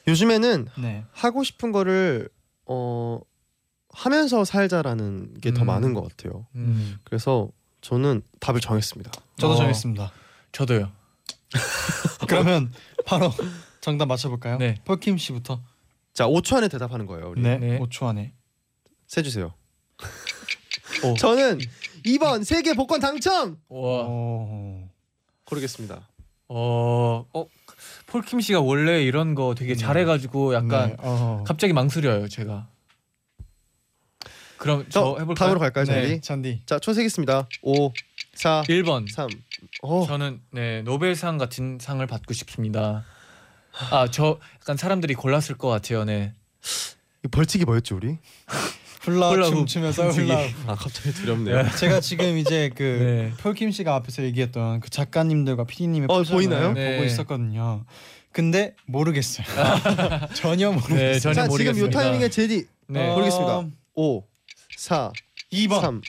[SPEAKER 1] 요즘에는
[SPEAKER 2] 네.
[SPEAKER 1] 하고 싶은 거를 어 하면서 살자라는 게더
[SPEAKER 3] 음.
[SPEAKER 1] 많은 것 같아요.
[SPEAKER 3] 음,
[SPEAKER 1] 그래서 저는 답을 정했습니다.
[SPEAKER 2] 저도
[SPEAKER 3] 어.
[SPEAKER 2] 정했습니다.
[SPEAKER 3] 저도요.
[SPEAKER 2] 그러면 바로 정답 맞춰볼까요?
[SPEAKER 3] 네.
[SPEAKER 2] 폴킴 씨부터.
[SPEAKER 1] 자 5초 안에 대답하는 거예요. 우리
[SPEAKER 2] 네.
[SPEAKER 3] 네.
[SPEAKER 2] 5초 안에.
[SPEAKER 1] 세 주세요.
[SPEAKER 3] 오.
[SPEAKER 1] 저는 2번 세계 복권 당첨
[SPEAKER 3] 와,
[SPEAKER 2] 오.
[SPEAKER 1] 고르겠습니다.
[SPEAKER 3] 어, 어, 폴킴 씨가 원래 이런 거 되게
[SPEAKER 2] 네.
[SPEAKER 3] 잘해가지고 약간
[SPEAKER 2] 네. 어.
[SPEAKER 3] 갑자기 망설여요, 제가. 그럼 저
[SPEAKER 1] 저
[SPEAKER 3] 해볼까요?
[SPEAKER 1] 다음으로 갈까요, 잔디?
[SPEAKER 2] 네. 잔디.
[SPEAKER 1] 자 초세겠습니다. 5, 4,
[SPEAKER 3] 1번.
[SPEAKER 1] 3. 어,
[SPEAKER 3] 저는 네 노벨상 같은 상을 받고 싶습니다. 아 저 약간 사람들이 골랐을 것 같아요. 네.
[SPEAKER 1] 이 벌칙이 뭐였지 우리?
[SPEAKER 2] 훌라 춤추면서. 훌라.
[SPEAKER 1] 아 갑자기 두렵네요.
[SPEAKER 2] 제가 지금 이제 그
[SPEAKER 3] 네.
[SPEAKER 2] 폴킴 씨가 앞에서 얘기했던 그 작가님들과 PD님의
[SPEAKER 1] 어, 보이나요?
[SPEAKER 2] 보고
[SPEAKER 3] 네.
[SPEAKER 2] 있었거든요. 근데 모르겠어요. 전혀 모르겠어요.
[SPEAKER 3] 네, 전혀
[SPEAKER 1] 자 지금
[SPEAKER 3] 모르겠습니다.
[SPEAKER 1] 요 타이밍에 제디
[SPEAKER 3] 네.
[SPEAKER 2] 어,
[SPEAKER 1] 모르겠습니다. 5, 4,
[SPEAKER 2] 2번
[SPEAKER 1] 3.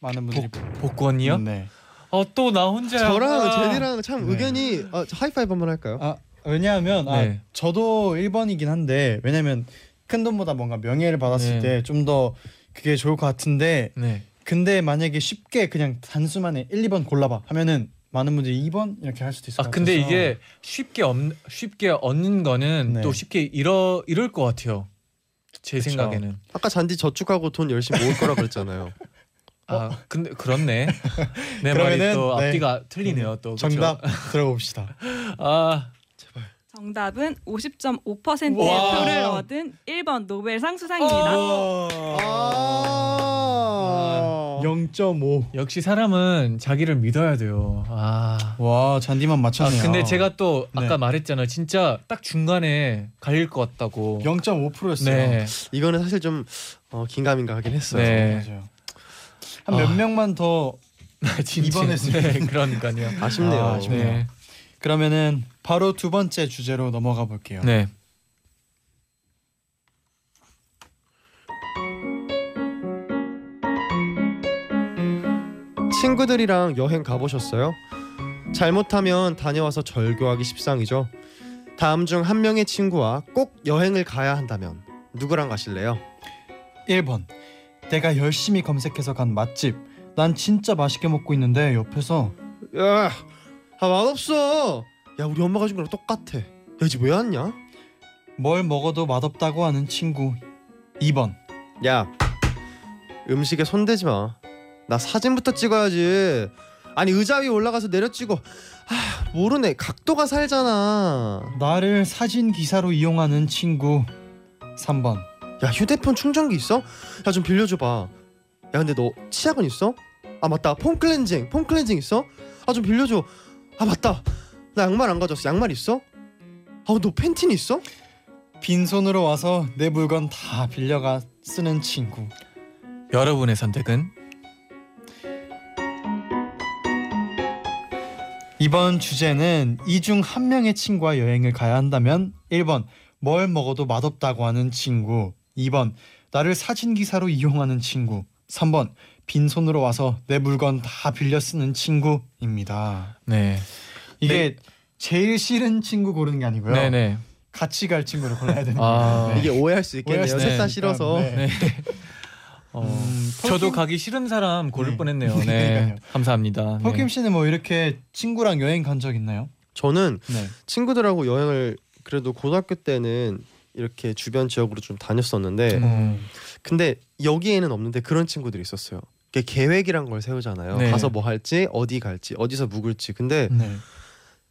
[SPEAKER 2] 많은 분들이
[SPEAKER 3] 복, 복권이요?
[SPEAKER 2] 네.
[SPEAKER 3] 어또 나 혼자.
[SPEAKER 1] 저랑 제디랑 참
[SPEAKER 2] 네.
[SPEAKER 1] 의견이 아, 하이파이브 한번 할까요?
[SPEAKER 2] 아 왜냐하면
[SPEAKER 3] 네.
[SPEAKER 2] 아, 저도 1번이긴 한데 왜냐면 큰 돈보다 뭔가 명예를 받았을
[SPEAKER 3] 네.
[SPEAKER 2] 때좀 더 그게 좋을 것 같은데
[SPEAKER 3] 네.
[SPEAKER 2] 근데 만약에 쉽게 그냥 단수만에 1, 2번 골라봐 하면은 많은 분들이 2번 이렇게 할 수도 있을 아것
[SPEAKER 3] 근데
[SPEAKER 2] 같아서
[SPEAKER 3] 이게 쉽게 얻 쉽게 얻는 거는
[SPEAKER 2] 네.
[SPEAKER 3] 또 쉽게 잃어 잃을 것 같아요. 제
[SPEAKER 2] 그쵸.
[SPEAKER 3] 생각에는.
[SPEAKER 1] 아까 잔디 저축하고 돈 열심히 모을 거라 그랬잖아요.
[SPEAKER 3] 아 근데 그렇네. 내 말이
[SPEAKER 2] 그러면은,
[SPEAKER 3] 또
[SPEAKER 2] 네.
[SPEAKER 3] 앞뒤가 틀리네요. 또 그쵸?
[SPEAKER 2] 정답 들어봅시다.
[SPEAKER 3] 아
[SPEAKER 4] 정답은 50.5%의
[SPEAKER 3] 와.
[SPEAKER 4] 표를 얻은 1번 노벨상 수상입니다.
[SPEAKER 1] 아.
[SPEAKER 2] 0.5.
[SPEAKER 3] 역시 사람은 자기를 믿어야 돼요. 아.
[SPEAKER 2] 와 잔디만
[SPEAKER 3] 아,
[SPEAKER 2] 맞췄네요.
[SPEAKER 3] 근데 제가 또 아까
[SPEAKER 2] 네.
[SPEAKER 3] 말했잖아요. 진짜 딱 중간에 갈릴 것 같다고.
[SPEAKER 2] 0.5%였어요.
[SPEAKER 3] 네.
[SPEAKER 1] 이거는 사실 좀 어, 긴가민가 하긴 했어요.
[SPEAKER 3] 네.
[SPEAKER 2] 맞아요. 한몇
[SPEAKER 3] 아.
[SPEAKER 2] 명만 더
[SPEAKER 3] 진짜.
[SPEAKER 2] 이번에
[SPEAKER 3] 네, 그러니까요.
[SPEAKER 1] 아쉽네요.
[SPEAKER 2] 아, 아쉽네요.
[SPEAKER 3] 네.
[SPEAKER 2] 그러면은 바로 두 번째 주제로 넘어가 볼게요.
[SPEAKER 3] 네.
[SPEAKER 1] 친구들이랑 여행 가보셨어요? 잘못하면 다녀와서 절교하기 십상이죠. 다음 중 한 명의 친구와 꼭 여행을 가야 한다면 누구랑 가실래요?
[SPEAKER 2] 1번. 내가 열심히 검색해서 간 맛집. 난 진짜 맛있게 먹고 있는데 옆에서
[SPEAKER 1] 야, 아 맛없어. 야 우리 엄마가 준 거랑 똑같아. 야 이제 왜 왔냐?
[SPEAKER 2] 뭘 먹어도 맛없다고 하는 친구. 2번.
[SPEAKER 1] 야 음식에 손대지 마. 나 사진부터 찍어야지. 아니 의자 위에 올라가서 내려 찍어. 아 모르네. 각도가 살잖아.
[SPEAKER 2] 나를 사진 기사로 이용하는 친구. 3번.
[SPEAKER 1] 야 휴대폰 충전기 있어? 야 좀 빌려줘봐. 야 근데 너 치약은 있어? 아 맞다. 폼 클렌징. 폼 클렌징 있어? 아 좀 빌려줘. 아 맞다. 나 양말 안 가져왔어. 양말 있어? 아너 팬티는 있어?
[SPEAKER 2] 빈손으로 와서 내 물건 다 빌려가 쓰는 친구.
[SPEAKER 3] 여러분의 선택은
[SPEAKER 2] 이번 주제는 이 중 한 명의 친구와 여행을 가야 한다면 1번 뭘 먹어도 맛없다고 하는 친구 2번 나를 사진 기사로 이용하는 친구 3번 빈손으로 와서 내 물건 다 빌려 쓰는 친구입니다.
[SPEAKER 3] 네.
[SPEAKER 2] 이게 제일 싫은 친구 고르는 게 아니고요.
[SPEAKER 3] 네, 네.
[SPEAKER 2] 같이 갈 친구를 골라야 됩니다.
[SPEAKER 3] 아.
[SPEAKER 2] 네.
[SPEAKER 1] 이게 오해할 수 있겠네요.
[SPEAKER 2] 오해할
[SPEAKER 1] 수셋다
[SPEAKER 3] 있으니까,
[SPEAKER 1] 싫어서.
[SPEAKER 2] 네.
[SPEAKER 3] 네. 어,
[SPEAKER 2] 음,
[SPEAKER 3] 저도 가기 싫은 사람 고를
[SPEAKER 2] 네.
[SPEAKER 3] 뻔했네요. 네. 감사합니다.
[SPEAKER 2] 폴킴
[SPEAKER 3] 네.
[SPEAKER 2] 씨는 뭐 이렇게 친구랑 여행 간 적 있나요?
[SPEAKER 1] 저는
[SPEAKER 2] 네.
[SPEAKER 1] 친구들하고 여행을 그래도 고등학교 때는 이렇게 주변 지역으로 좀 다녔었는데
[SPEAKER 3] 음.
[SPEAKER 1] 근데 여기에는 없는데 그런 친구들이 있었어요. 계획이란 걸 세우잖아요.
[SPEAKER 3] 네.
[SPEAKER 1] 가서 뭐 할지, 어디 갈지, 어디서 묵을지. 근데
[SPEAKER 2] 네.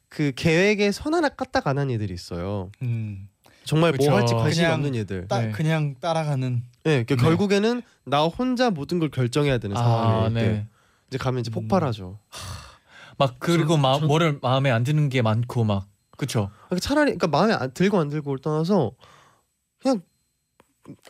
[SPEAKER 1] 그 계획에 선 하나 까딱 안 한 애들이 있어요.
[SPEAKER 2] 음.
[SPEAKER 1] 정말
[SPEAKER 3] 그쵸.
[SPEAKER 1] 뭐 할지 관심이
[SPEAKER 2] 그냥
[SPEAKER 1] 없는 애들.
[SPEAKER 2] 따,
[SPEAKER 3] 네.
[SPEAKER 2] 그냥 따라가는
[SPEAKER 1] 네, 그
[SPEAKER 3] 네.
[SPEAKER 1] 결국에는 나 혼자 모든 걸 결정해야 되는
[SPEAKER 3] 아,
[SPEAKER 1] 때
[SPEAKER 3] 네.
[SPEAKER 1] 이제 가면 이제
[SPEAKER 2] 음.
[SPEAKER 1] 폭발하죠.
[SPEAKER 3] 막 그리고
[SPEAKER 1] 전-
[SPEAKER 3] 마,
[SPEAKER 1] 전-
[SPEAKER 3] 뭐를 마음에 안 드는 게 많고 막 그쵸?
[SPEAKER 1] 그러니까 차라리 그러니까 마음에 안 들고 안 들고를 떠나서 그냥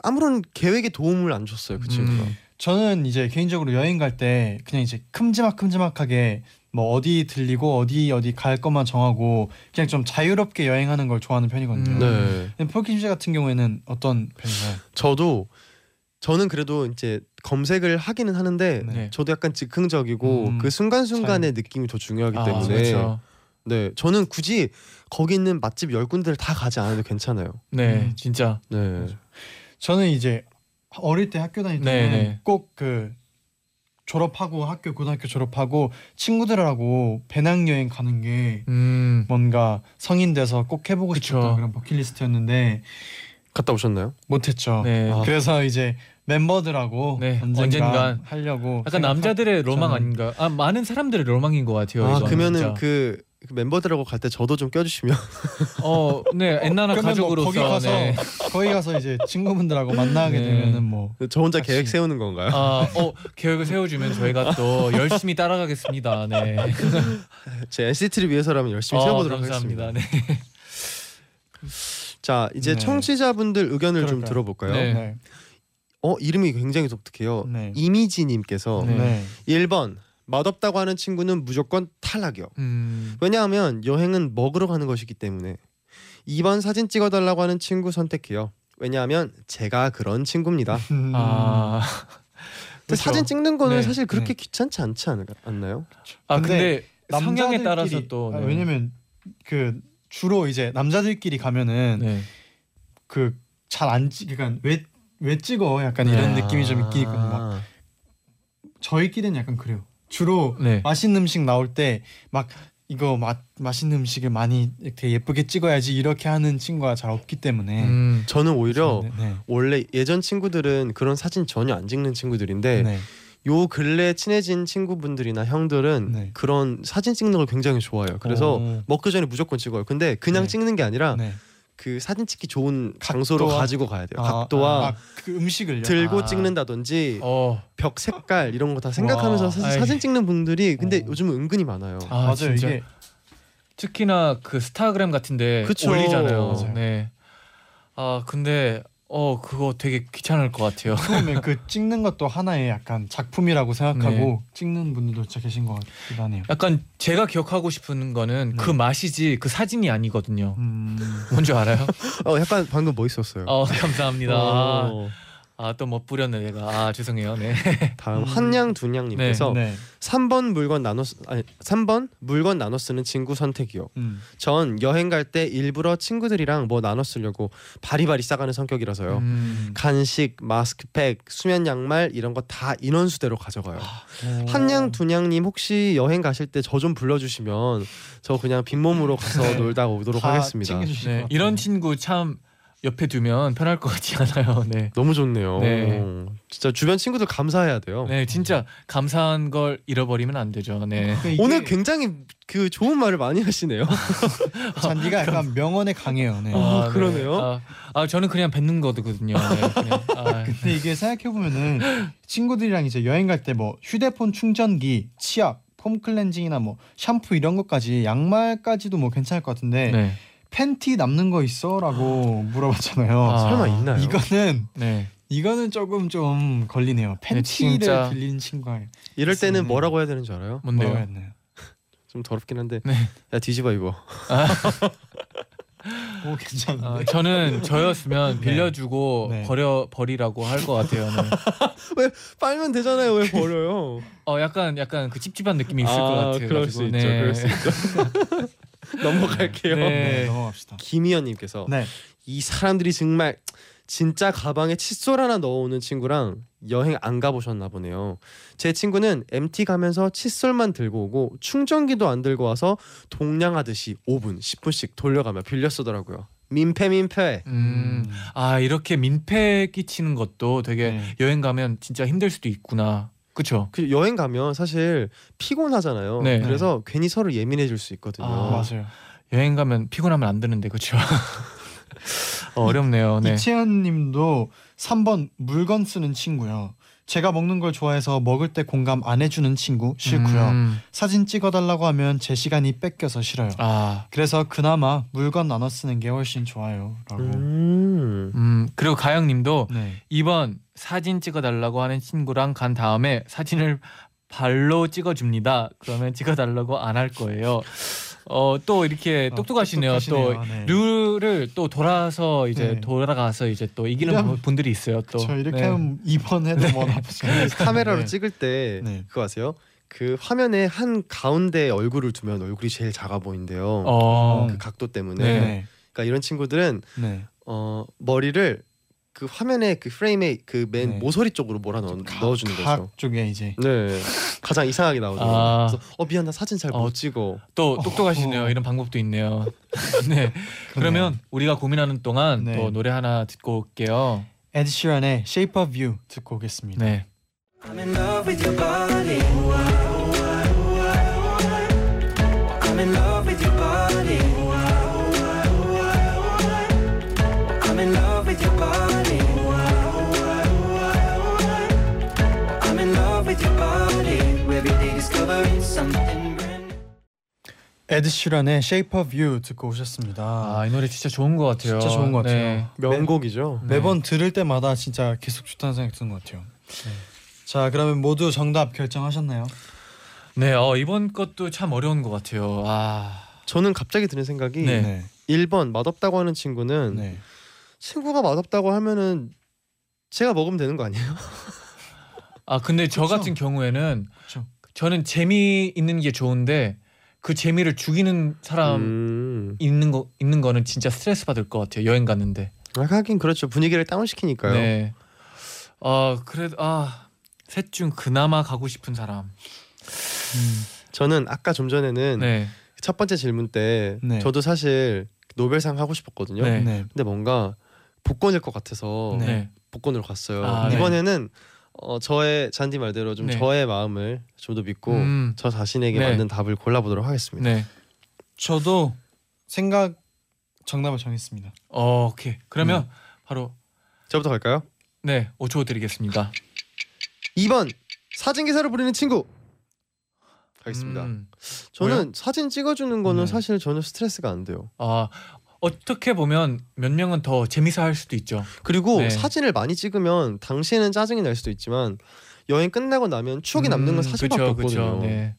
[SPEAKER 1] 아무런 계획에 도움을 안 줬어요 그 친구가.
[SPEAKER 3] 음.
[SPEAKER 2] 저는 이제 개인적으로 여행 갈 때 그냥 이제 큼지막큼지막하게 뭐 어디 들리고 어디 어디 갈 것만 정하고 그냥 좀 자유롭게 여행하는 걸 좋아하는 편이거든요.
[SPEAKER 3] 음.
[SPEAKER 1] 네.
[SPEAKER 2] 근데 폴킴 씨 같은 경우에는 어떤 편인가요?
[SPEAKER 1] 저도 저는 그래도 이제 검색을 하기는 하는데
[SPEAKER 3] 네.
[SPEAKER 1] 저도 약간 즉흥적이고
[SPEAKER 2] 음,
[SPEAKER 1] 그 순간순간의 느낌이 더 중요하기
[SPEAKER 3] 아,
[SPEAKER 1] 때문에
[SPEAKER 3] 그렇죠.
[SPEAKER 1] 네 저는 굳이 거기 있는 맛집 열 군데를 다 가지 않아도 괜찮아요.
[SPEAKER 3] 네,
[SPEAKER 2] 음.
[SPEAKER 3] 진짜.
[SPEAKER 1] 네.
[SPEAKER 2] 저는 이제 어릴 때 학교 다닐
[SPEAKER 3] 네,
[SPEAKER 2] 때는
[SPEAKER 3] 네.
[SPEAKER 2] 꼭그 졸업하고 학교 고등학교 졸업하고 친구들하고 배낭여행 가는 게
[SPEAKER 3] 음.
[SPEAKER 2] 뭔가 성인 돼서 꼭 해보고
[SPEAKER 3] 그쵸.
[SPEAKER 2] 싶었던 그런 버킷리스트였는데
[SPEAKER 1] 갔다 오셨나요?
[SPEAKER 2] 못했죠.
[SPEAKER 3] 네.
[SPEAKER 1] 아.
[SPEAKER 2] 그래서 이제 멤버들하고
[SPEAKER 3] 네,
[SPEAKER 2] 언젠가
[SPEAKER 3] 언젠간.
[SPEAKER 2] 하려고
[SPEAKER 3] 약간 남자들의 로망 아닌가? 아 많은 사람들의 로망인 것 같아요.
[SPEAKER 1] 아 그러면은
[SPEAKER 3] 진짜.
[SPEAKER 1] 그, 그 멤버들하고 갈 때 저도 좀 껴주시면
[SPEAKER 3] 어, 네, 엔나나
[SPEAKER 2] 그러면 뭐
[SPEAKER 3] 가족으로서
[SPEAKER 2] 거기 가서
[SPEAKER 3] 네.
[SPEAKER 2] 거기 가서 이제 친구분들하고 만나게
[SPEAKER 3] 네.
[SPEAKER 2] 되면은 뭐
[SPEAKER 1] 저 혼자
[SPEAKER 2] 같이.
[SPEAKER 1] 계획 세우는 건가요?
[SPEAKER 3] 아, 어, 계획을 세워주면 저희가 또 열심히 따라가겠습니다. 네.
[SPEAKER 1] 제 NCT를 위해서라면 열심히
[SPEAKER 3] 어,
[SPEAKER 1] 세워보도록
[SPEAKER 3] 감사합니다.
[SPEAKER 1] 하겠습니다.
[SPEAKER 3] 네.
[SPEAKER 1] 자 이제
[SPEAKER 2] 네.
[SPEAKER 1] 청취자분들 의견을 좀
[SPEAKER 2] 그럴까요?
[SPEAKER 1] 들어볼까요?
[SPEAKER 3] 네.
[SPEAKER 2] 네.
[SPEAKER 1] 어 이름이 굉장히 독특해요.
[SPEAKER 2] 네.
[SPEAKER 1] 이미지님께서
[SPEAKER 3] 네.
[SPEAKER 2] 네.
[SPEAKER 1] 1번 맛없다고 하는 친구는 무조건 탈락이요.
[SPEAKER 3] 음,
[SPEAKER 1] 왜냐하면 여행은 먹으러 가는 것이기 때문에 2번 사진 찍어달라고 하는 친구 선택해요. 왜냐하면 제가 그런 친구입니다.
[SPEAKER 2] 음.
[SPEAKER 3] 아,
[SPEAKER 2] 그쵸.
[SPEAKER 1] 사진 찍는 거는
[SPEAKER 3] 네,
[SPEAKER 1] 사실 그렇게
[SPEAKER 2] 네.
[SPEAKER 1] 귀찮지 않지 않, 않나요?
[SPEAKER 3] 아
[SPEAKER 2] 근데
[SPEAKER 3] 근데 성향에
[SPEAKER 2] 남자들끼리-
[SPEAKER 3] 따라서 또
[SPEAKER 2] 아,
[SPEAKER 3] 네.
[SPEAKER 2] 왜냐면 그 주로 이제 남자들끼리 가면은
[SPEAKER 3] 네.
[SPEAKER 2] 그잘 안 찍, 그러니까 왜 왜 찍어? 약간
[SPEAKER 3] 네.
[SPEAKER 2] 이런 느낌이 좀 있긴 있거든요. 막
[SPEAKER 1] 아,
[SPEAKER 2] 저희끼리는 약간 그래요. 주로
[SPEAKER 3] 네.
[SPEAKER 2] 맛있는 음식 나올 때 막 이거 맛 맛있는 음식을 많이 이렇게 예쁘게 찍어야지 이렇게 하는 친구가 잘 없기 때문에
[SPEAKER 3] 음,
[SPEAKER 1] 저는 오히려
[SPEAKER 2] 네, 네.
[SPEAKER 1] 원래 예전 친구들은 그런 사진 전혀 안 찍는 친구들인데
[SPEAKER 2] 네.
[SPEAKER 1] 요 근래 친해진 친구분들이나 형들은
[SPEAKER 2] 네.
[SPEAKER 1] 그런 사진 찍는 걸 굉장히 좋아해요. 그래서
[SPEAKER 2] 오.
[SPEAKER 1] 먹기 전에 무조건 찍어요. 근데 그냥
[SPEAKER 2] 네.
[SPEAKER 1] 찍는 게 아니라
[SPEAKER 2] 네.
[SPEAKER 1] 그 사진 찍기 좋은 장소로
[SPEAKER 2] 각도와-
[SPEAKER 1] 가지고 가야 돼요.
[SPEAKER 2] 아,
[SPEAKER 1] 각도와
[SPEAKER 2] 아, 그 음식을요.
[SPEAKER 1] 들고
[SPEAKER 3] 아.
[SPEAKER 1] 찍는다든지
[SPEAKER 3] 어,
[SPEAKER 1] 벽 색깔 이런 거 다 생각하면서
[SPEAKER 2] 와,
[SPEAKER 1] 사진, 찍는 분들이 근데
[SPEAKER 2] 어.
[SPEAKER 1] 요즘 은 은근히 많아요.
[SPEAKER 3] 아,
[SPEAKER 2] 맞아요.
[SPEAKER 3] 진짜.
[SPEAKER 2] 이게
[SPEAKER 3] 특히나 그 스타그램 같은데
[SPEAKER 1] 그쵸.
[SPEAKER 3] 올리잖아요.
[SPEAKER 2] 맞아요.
[SPEAKER 3] 네. 아 근데 어 그거 되게 귀찮을 것 같아요.
[SPEAKER 2] 처음에 그 찍는 것도 하나의 약간 작품이라고 생각하고 찍는 분들도 진짜 계신 것 같기도 하네요.
[SPEAKER 3] 약간 제가 기억하고 싶은 거는
[SPEAKER 2] 네.
[SPEAKER 3] 그 맛이지 그 사진이 아니거든요.
[SPEAKER 2] 음,
[SPEAKER 3] 뭔지 알아요?
[SPEAKER 1] 어 약간 방금 멋있었어요.
[SPEAKER 3] 어 감사합니다.
[SPEAKER 1] 어.
[SPEAKER 3] 아 또 못 뿌렸네 내가. 아 죄송해요. 네.
[SPEAKER 1] 다음
[SPEAKER 2] 음.
[SPEAKER 1] 한양 두냥님께서
[SPEAKER 2] 네.
[SPEAKER 1] 3번 물건 나눠 쓰, 아니 3번 물건 나눠 쓰는 친구 선택이요.
[SPEAKER 2] 음.
[SPEAKER 1] 전 여행 갈 때 일부러 친구들이랑 뭐 나눠 쓰려고 바리바리 싸가는 성격이라서요.
[SPEAKER 3] 음.
[SPEAKER 1] 간식, 마스크팩, 수면 양말 이런 거 다 인원수대로 가져가요.
[SPEAKER 2] 오.
[SPEAKER 1] 한양 두냥님 혹시 여행 가실 때 저 좀 불러주시면 저 그냥 빈몸으로 가서
[SPEAKER 3] 네.
[SPEAKER 1] 놀다 오도록
[SPEAKER 2] 다
[SPEAKER 1] 하겠습니다.
[SPEAKER 3] 네. 이런 친구 참 옆에 두면 편할 것 같지 않아요. 네.
[SPEAKER 1] 너무 좋네요.
[SPEAKER 3] 네.
[SPEAKER 1] 진짜 주변 친구들 감사해야 돼요.
[SPEAKER 3] 네 진짜 감사한 걸 잃어버리면 안 되죠. 네.
[SPEAKER 2] 그러니까 이게
[SPEAKER 1] 오늘 굉장히 그 좋은 말을 많이 하시네요.
[SPEAKER 2] 잔디가 약간 명언에 강해요. 네.
[SPEAKER 1] 어, 그러네요.
[SPEAKER 3] 아, 아 저는 그냥 뱉는 거거든요. 네, 그냥. 아,
[SPEAKER 2] 근데 이게 생각해 보면은 친구들이랑 이제 여행 갈 때 뭐 휴대폰 충전기, 치약, 폼 클렌징이나 뭐 샴푸 이런 것까지 양말까지도 뭐 괜찮을 것 같은데
[SPEAKER 3] 네.
[SPEAKER 2] 팬티 남는 거 있어라고 물어봤잖아요.
[SPEAKER 3] 아,
[SPEAKER 1] 설마 있나요?
[SPEAKER 2] 이거는
[SPEAKER 3] 네.
[SPEAKER 2] 이거는 조금 좀 걸리네요. 팬티를
[SPEAKER 3] 진짜.
[SPEAKER 2] 빌린 친구가
[SPEAKER 1] 이럴 때는
[SPEAKER 2] 있으면-
[SPEAKER 1] 뭐라고 해야 되는 줄 알아요?
[SPEAKER 3] 뭔데요?
[SPEAKER 2] 뭐라고 했나요?
[SPEAKER 1] 좀 더럽긴 한데
[SPEAKER 3] 네.
[SPEAKER 1] 야 뒤집어 입어.
[SPEAKER 2] 오 괜찮은데.
[SPEAKER 3] 아, 저는 저였으면
[SPEAKER 2] 네.
[SPEAKER 3] 빌려주고
[SPEAKER 2] 네.
[SPEAKER 3] 버려 버리라고 할 것 같아요. 네.
[SPEAKER 1] 빨면 되잖아요. 왜 버려요?
[SPEAKER 3] 어 약간 약간 그 찝찝한 느낌이 있을 것
[SPEAKER 1] 아,
[SPEAKER 3] 같아요.
[SPEAKER 1] 그럴 수
[SPEAKER 3] 가지고.
[SPEAKER 1] 있죠.
[SPEAKER 3] 네.
[SPEAKER 1] 그럴 수 있죠. 넘어갈게요.
[SPEAKER 3] 네.
[SPEAKER 2] 네, 넘어갑시다.
[SPEAKER 1] 김희연님께서
[SPEAKER 2] 네.
[SPEAKER 1] 이 사람들이 정말 진짜 가방에 칫솔 하나 넣어오는 친구랑 여행 안 가보셨나 보네요. 제 친구는 MT 가면서 칫솔만 들고 오고 충전기도 안 들고 와서 동냥하듯이 5분, 10분씩 돌려가며 빌려 쓰더라고요. 민폐 민폐.
[SPEAKER 3] 음. 아 이렇게 민폐 끼치는 것도 되게
[SPEAKER 2] 네.
[SPEAKER 3] 여행 가면 진짜 힘들 수도 있구나. 그쵸?
[SPEAKER 1] 그 여행 가면 사실 피곤하잖아요.
[SPEAKER 3] 네.
[SPEAKER 1] 그래서 괜히 서로 예민해질 수 있거든요.
[SPEAKER 3] 아,
[SPEAKER 2] 맞아요.
[SPEAKER 3] 여행 가면 피곤하면 안 되는데 그쵸? 어, 어렵네요. 네.
[SPEAKER 2] 이채연님도 3번 물건 쓰는 친구요. 제가 먹는 걸 좋아해서 먹을 때 공감 안 해주는 친구 싫고요.
[SPEAKER 3] 음,
[SPEAKER 2] 사진 찍어달라고 하면 제 시간이 뺏겨서 싫어요.
[SPEAKER 3] 아,
[SPEAKER 2] 그래서 그나마 물건 나눠 쓰는 게 훨씬 좋아요라고.
[SPEAKER 1] 음.
[SPEAKER 3] 음 그리고 가영님도
[SPEAKER 2] 네.
[SPEAKER 3] 2번 사진 찍어달라고 하는 친구랑 간 다음에 사진을 발로 찍어줍니다. 그러면 찍어달라고 안 할 거예요. 어 또 이렇게
[SPEAKER 2] 어,
[SPEAKER 3] 똑똑하시네요.
[SPEAKER 2] 똑똑하시네요. 네.
[SPEAKER 3] 또 룰을 또 돌아서 이제
[SPEAKER 2] 네.
[SPEAKER 3] 돌아가서 이제 또 이기는
[SPEAKER 2] 이러면-
[SPEAKER 3] 분들이 있어요.
[SPEAKER 2] 또저 이렇게
[SPEAKER 3] 네.
[SPEAKER 2] 하면 2번 해도 뭐 나쁘지 않아요.
[SPEAKER 1] 카메라로
[SPEAKER 2] 네.
[SPEAKER 1] 찍을 때
[SPEAKER 2] 네.
[SPEAKER 1] 그거 아세요? 그 화면에 한 가운데 얼굴을 두면 얼굴이 제일 작아 보인대요.
[SPEAKER 3] 어,
[SPEAKER 1] 그 각도 때문에.
[SPEAKER 3] 네.
[SPEAKER 2] 네.
[SPEAKER 1] 그러니까 이런 친구들은
[SPEAKER 2] 네.
[SPEAKER 1] 어 머리를 그 화면에 그 프레임에 그맨
[SPEAKER 2] 네.
[SPEAKER 1] 모서리 쪽으로 몰아 넣어, 넣어주는 거죠.
[SPEAKER 2] 각 쪽에 이제
[SPEAKER 1] 네, 가장 이상하게 나오더라고요.
[SPEAKER 3] 아.
[SPEAKER 1] 그래서 어 미안 나 사진 잘 못
[SPEAKER 3] 어,
[SPEAKER 1] 찍어.
[SPEAKER 3] 또 똑똑하시네요.
[SPEAKER 2] 어.
[SPEAKER 3] 이런 방법도 있네요. 네. 그러면 우리가 고민하는 동안
[SPEAKER 2] 네.
[SPEAKER 3] 또 노래 하나 듣고 올게요.
[SPEAKER 2] 에드 시런의 Shape of You 듣고 오겠습니다.
[SPEAKER 3] 네.
[SPEAKER 2] 에드 시런의 Shape of You 듣고 오셨습니다.
[SPEAKER 3] 아, 이 노래 진짜 좋은 것 같아요.
[SPEAKER 2] 진짜 좋은 것 같아요.
[SPEAKER 3] 네.
[SPEAKER 1] 명곡이죠.
[SPEAKER 3] 네.
[SPEAKER 2] 매번 들을 때마다 진짜 계속 좋다는 생각이 드는 것 같아요. 자 그러면 모두 정답 결정하셨나요?
[SPEAKER 3] 네, 어, 이번 것도 참 어려운 것 같아요. 아,
[SPEAKER 1] 저는 갑자기 드는 생각이
[SPEAKER 3] 네.
[SPEAKER 1] 1번 맛없다고 하는 친구는
[SPEAKER 2] 네.
[SPEAKER 1] 친구가 맛없다고 하면은 제가 먹으면 되는 거 아니에요?
[SPEAKER 3] 아 근데 저
[SPEAKER 2] 그쵸.
[SPEAKER 3] 같은 경우에는
[SPEAKER 2] 그쵸.
[SPEAKER 3] 저는 재미 있는 게 좋은데 그 재미를 죽이는 사람
[SPEAKER 1] 음.
[SPEAKER 3] 있는 거 있는 거는 진짜 스트레스 받을 것 같아요. 여행 갔는데.
[SPEAKER 1] 아, 하긴 그렇죠. 분위기를 다운 시키니까요.
[SPEAKER 3] 네. 아 그래도 아셋 중 그나마 가고 싶은 사람.
[SPEAKER 2] 음.
[SPEAKER 1] 저는 아까 좀 전에는
[SPEAKER 3] 네.
[SPEAKER 1] 첫 번째 질문 때
[SPEAKER 2] 네.
[SPEAKER 1] 저도 사실 노벨상 하고 싶었거든요.
[SPEAKER 3] 네.
[SPEAKER 2] 네.
[SPEAKER 1] 근데 뭔가 복권일 것 같아서
[SPEAKER 3] 네.
[SPEAKER 1] 복권으로 갔어요.
[SPEAKER 3] 아, 네.
[SPEAKER 1] 이번에는 어, 저의 잔디 말대로 좀
[SPEAKER 3] 네.
[SPEAKER 1] 저의 마음을 좀 더 믿고
[SPEAKER 3] 음.
[SPEAKER 1] 저 자신에게
[SPEAKER 3] 네.
[SPEAKER 1] 맞는 답을 골라보도록 하겠습니다.
[SPEAKER 3] 네.
[SPEAKER 2] 저도 생각 정답을 정했습니다.
[SPEAKER 3] 어, 오케이. 그러면
[SPEAKER 2] 네.
[SPEAKER 3] 바로
[SPEAKER 1] 저부터 갈까요?
[SPEAKER 3] 네 5초 드리겠습니다.
[SPEAKER 1] 2번 사진 기사를 부리는 친구. 가겠습니다.
[SPEAKER 3] 음.
[SPEAKER 1] 저는 사진 찍어주는 거는
[SPEAKER 2] 네.
[SPEAKER 1] 사실 전혀 스트레스가 안 돼요.
[SPEAKER 3] 아 어떻게 보면 몇 명은 더 재미서 할 수도 있죠.
[SPEAKER 1] 그리고
[SPEAKER 3] 네.
[SPEAKER 1] 사진을 많이 찍으면 당시에는 짜증이 날 수도 있지만 여행 끝나고 나면 추억이 남는 건
[SPEAKER 3] 음,
[SPEAKER 1] 사진밖에
[SPEAKER 3] 그쵸,
[SPEAKER 1] 없거든요.
[SPEAKER 3] 그쵸, 네.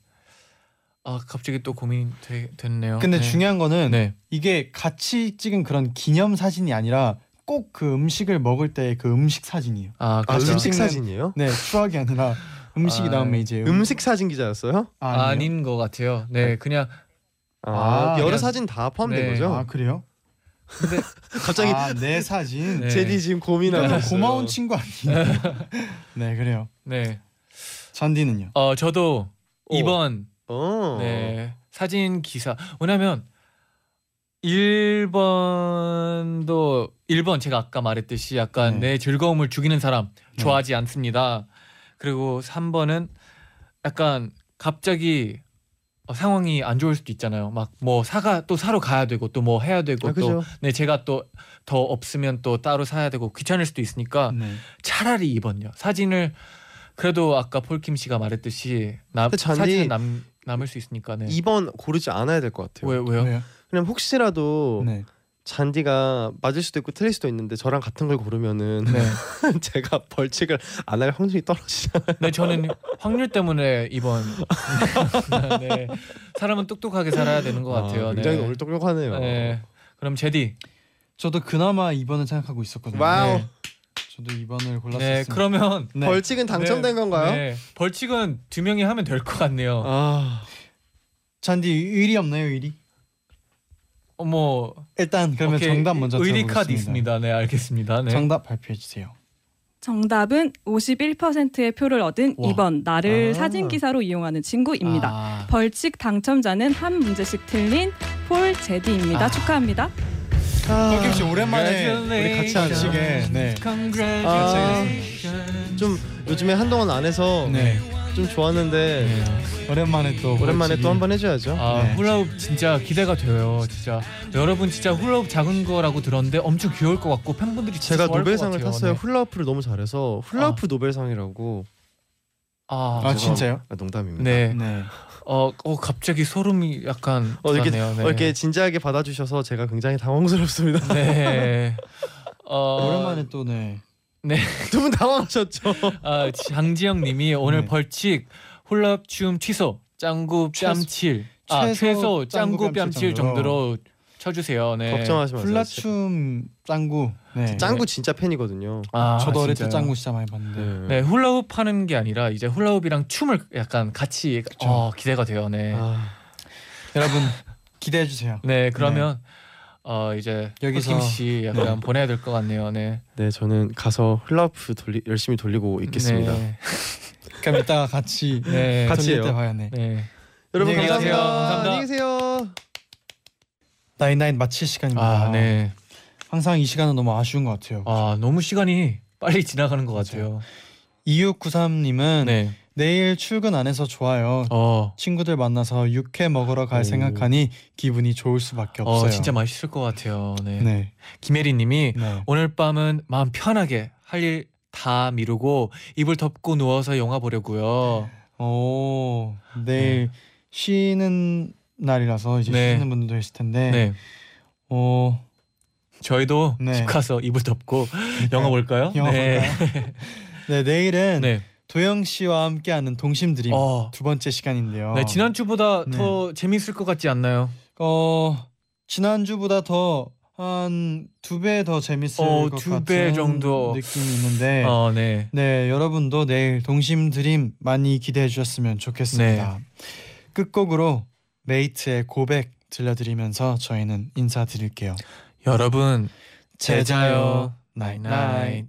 [SPEAKER 3] 아 갑자기 또 고민이 되, 됐네요.
[SPEAKER 2] 근데
[SPEAKER 3] 네.
[SPEAKER 2] 중요한 거는
[SPEAKER 3] 네.
[SPEAKER 2] 이게 같이 찍은 그런 기념 사진이 아니라 꼭 그 음식을 먹을 때 그 음식 사진이에요.
[SPEAKER 3] 아,
[SPEAKER 1] 아
[SPEAKER 3] 그렇죠.
[SPEAKER 1] 음식
[SPEAKER 2] 찍는-
[SPEAKER 1] 사진이에요?
[SPEAKER 2] 네, 추억이 아니라 음식이
[SPEAKER 3] 아,
[SPEAKER 2] 나오면 이제 음,
[SPEAKER 1] 음식 사진 기자였어요?
[SPEAKER 2] 아?
[SPEAKER 3] 아닌 것 같아요. 네, 그냥
[SPEAKER 1] 아,
[SPEAKER 2] 아,
[SPEAKER 1] 여러
[SPEAKER 3] 그냥-
[SPEAKER 1] 사진 다 포함된
[SPEAKER 3] 네.
[SPEAKER 1] 거죠?
[SPEAKER 2] 아 그래요?
[SPEAKER 3] 근데
[SPEAKER 1] 갑자기
[SPEAKER 2] 아, 내 사진.
[SPEAKER 3] 네.
[SPEAKER 1] 제디 지금 고민하고
[SPEAKER 2] 너무
[SPEAKER 1] 있어요.
[SPEAKER 2] 고마운 친구 아니에요? 네, 그래요.
[SPEAKER 3] 네.
[SPEAKER 2] 잔디는요?
[SPEAKER 3] 어 저도
[SPEAKER 1] 어.
[SPEAKER 3] 2번
[SPEAKER 1] 어.
[SPEAKER 3] 네 사진 기사 왜냐면 1번도 1번 제가 아까 말했듯이 약간
[SPEAKER 2] 네.
[SPEAKER 3] 내 즐거움을 죽이는 사람
[SPEAKER 2] 네.
[SPEAKER 3] 좋아하지 않습니다. 그리고 3번은 약간 갑자기 어, 상황이 안 좋을 수도 있잖아요. 막 뭐 사가 또 사러 가야 되고 또 뭐 해야 되고
[SPEAKER 1] 아,
[SPEAKER 3] 또. 네 제가 또 더 없으면 또 따로 사야 되고 귀찮을 수도 있으니까
[SPEAKER 2] 네.
[SPEAKER 3] 차라리 2번요. 사진을 그래도 아까 폴킴 씨가 말했듯이 남,
[SPEAKER 1] 근데 잔디-
[SPEAKER 3] 사진은 남 남을 수 있으니까 네.
[SPEAKER 1] 2번 고르지 않아야 될 것 같아요.
[SPEAKER 3] 왜 왜요?
[SPEAKER 2] 왜요?
[SPEAKER 1] 그냥 혹시라도
[SPEAKER 2] 네.
[SPEAKER 1] 잔디가 맞을 수도 있고 틀릴 수도 있는데 저랑 같은 걸 고르면은
[SPEAKER 3] 네.
[SPEAKER 1] 제가 벌칙을 안 할 확률이 떨어지잖아요.
[SPEAKER 3] 네 저는 확률 때문에 2번. 네. 사람은 똑똑하게 살아야 되는 것 같아요.
[SPEAKER 1] 아, 굉장히
[SPEAKER 3] 네.
[SPEAKER 1] 오늘 똑똑하네요.
[SPEAKER 3] 네. 그럼 제디.
[SPEAKER 2] 저도 그나마 2번을 생각하고 있었거든요.
[SPEAKER 1] wow.
[SPEAKER 3] 네.
[SPEAKER 2] 저도 2번을 골랐습니다.
[SPEAKER 3] 네. 그러면
[SPEAKER 2] 네.
[SPEAKER 1] 벌칙은 당첨된
[SPEAKER 3] 네.
[SPEAKER 1] 건가요?
[SPEAKER 3] 네. 벌칙은 두 명이 하면 될 것 같네요.
[SPEAKER 1] 아,
[SPEAKER 2] 잔디 의리 없나요, 의리?
[SPEAKER 3] 어, 뭐
[SPEAKER 2] 일단 그러면
[SPEAKER 3] 오케이.
[SPEAKER 2] 정답 먼저
[SPEAKER 3] 의리
[SPEAKER 2] 들어보겠습니다.
[SPEAKER 3] 카드 있습니다. 네, 알겠습니다. 네.
[SPEAKER 2] 정답 발표해 주세요.
[SPEAKER 4] 정답은 51%의 표를 얻은
[SPEAKER 3] 와.
[SPEAKER 4] 2번 나를
[SPEAKER 1] 아.
[SPEAKER 4] 사진 기사로 이용하는 친구입니다.
[SPEAKER 3] 아.
[SPEAKER 4] 벌칙 당첨자는 한 문제씩 틀린 폴 제디입니다.
[SPEAKER 3] 아.
[SPEAKER 4] 축하합니다.
[SPEAKER 2] fol킴 씨 오랜만에 우리 같이. 음식에 네.
[SPEAKER 3] Congratulations.
[SPEAKER 1] 좀 요즘에 한동안 안 해서
[SPEAKER 2] 네.
[SPEAKER 1] 좀 좋았는데
[SPEAKER 3] 네.
[SPEAKER 2] 오랜만에 또
[SPEAKER 1] 오랜만에 또 한 번 해줘야죠.
[SPEAKER 3] 아
[SPEAKER 2] 네.
[SPEAKER 3] 훌라후프 진짜 기대가 돼요. 진짜 여러분 진짜 훌라후프 작은 거라고 들었는데 엄청 귀여울 것 같고 팬분들이 진짜
[SPEAKER 1] 제가 노벨상을
[SPEAKER 3] 같아요.
[SPEAKER 1] 탔어요.
[SPEAKER 3] 네.
[SPEAKER 1] 훌라후프를 너무 잘해서 훌라후프 노벨상이라고.
[SPEAKER 3] 아,
[SPEAKER 2] 아 진짜요?
[SPEAKER 1] 아, 농담입니다.
[SPEAKER 3] 네.
[SPEAKER 2] 네.
[SPEAKER 3] 어, 어 갑자기 소름이 약간
[SPEAKER 1] 어, 이렇게-.
[SPEAKER 3] 네.
[SPEAKER 1] 어, 이렇게 진지하게 받아주셔서 제가 굉장히 당황스럽습니다.
[SPEAKER 3] 네. 어,
[SPEAKER 2] 오랜만에 또 네.
[SPEAKER 1] 두 분 당황하셨죠?
[SPEAKER 3] 아, 장지영 님이 오늘
[SPEAKER 2] 네.
[SPEAKER 3] 벌칙 훌라후프 춤 취소 짱구
[SPEAKER 2] 최소-
[SPEAKER 3] 뺨칠 아
[SPEAKER 2] 최소
[SPEAKER 3] 최소
[SPEAKER 2] 짱구
[SPEAKER 3] 짱구 뺨칠 정도로 쳐주세요. 네.
[SPEAKER 1] 걱정하지 마세요.
[SPEAKER 2] 훌라춤 짱구. 네.
[SPEAKER 1] 짱구 진짜 팬이거든요.
[SPEAKER 3] 아,
[SPEAKER 2] 저도 어릴 때? 짱구 진짜 많이 봤는데.
[SPEAKER 3] 네 훌라후프 하는 게 아니라 이제 훌라후프랑 춤을 약간 같이 어, 기대가 돼요. 네.
[SPEAKER 1] 아,
[SPEAKER 2] 여러분 기대해 주세요.
[SPEAKER 3] 네 그러면 어 이제
[SPEAKER 2] 여기서-
[SPEAKER 3] 씨 약간 보내야 될 것 같네요. 네.
[SPEAKER 1] 네, 저는 가서 훌라후프 돌리, 열심히 돌리고 있겠습니다.
[SPEAKER 3] 네.
[SPEAKER 2] 그럼 이따가 같이
[SPEAKER 3] 네.
[SPEAKER 1] 같이.
[SPEAKER 2] 때 봐요. 네.
[SPEAKER 3] 네.
[SPEAKER 1] 여러분 감사합니다.
[SPEAKER 3] 감사합니다.
[SPEAKER 1] 안녕히 계세요.
[SPEAKER 2] 나인나인 마칠 시간입니다.
[SPEAKER 3] 아 네.
[SPEAKER 2] 항상 이 시간은 너무 아쉬운 것 같아요.
[SPEAKER 3] 아 너무 시간이 빨리 지나가는 것 같아요.
[SPEAKER 2] 2693님은
[SPEAKER 3] 네.
[SPEAKER 2] 내일 출근 안 해서 좋아요.
[SPEAKER 3] 어.
[SPEAKER 2] 친구들 만나서 육회 먹으러 갈
[SPEAKER 1] 오.
[SPEAKER 2] 생각하니 기분이 좋을 수밖에 없어요.
[SPEAKER 3] 어 진짜 맛있을 것 같아요. 네.
[SPEAKER 2] 네.
[SPEAKER 3] 김혜리님이
[SPEAKER 2] 네.
[SPEAKER 3] 오늘 밤은 마음 편하게 할 일 다 미루고 이불 덮고 누워서 영화 보려고요.
[SPEAKER 2] 오 내일 쉬는 날이라서 이제
[SPEAKER 3] 네.
[SPEAKER 2] 쉬는 분들도 있을 텐데.
[SPEAKER 3] 네.
[SPEAKER 2] 어
[SPEAKER 3] 저희도
[SPEAKER 2] 네.
[SPEAKER 3] 집 가서 이불 덮고 영화 볼까요?
[SPEAKER 2] 영화
[SPEAKER 3] 네.
[SPEAKER 2] 볼까요? 네 내일은
[SPEAKER 3] 네.
[SPEAKER 2] 도영 씨와 함께하는 동심 드림
[SPEAKER 3] 어.
[SPEAKER 2] 두 번째 시간인데요.
[SPEAKER 3] 네 지난 주보다
[SPEAKER 2] 네.
[SPEAKER 3] 더 재밌을 것 같지 않나요?
[SPEAKER 2] 어 지난 주보다 더 한 두 배 더 재밌을
[SPEAKER 3] 어, 것두
[SPEAKER 2] 같은
[SPEAKER 3] 배 정도.
[SPEAKER 2] 느낌이 있는데
[SPEAKER 3] 어, 네.
[SPEAKER 2] 네 여러분도 내일 동심 드림 많이 기대해 주셨으면 좋겠습니다.
[SPEAKER 3] 네.
[SPEAKER 2] 끝곡으로 메이트의 고백 들려드리면서 저희는 인사드릴게요.
[SPEAKER 3] 여러분
[SPEAKER 2] 제자요
[SPEAKER 3] 나잇나잇.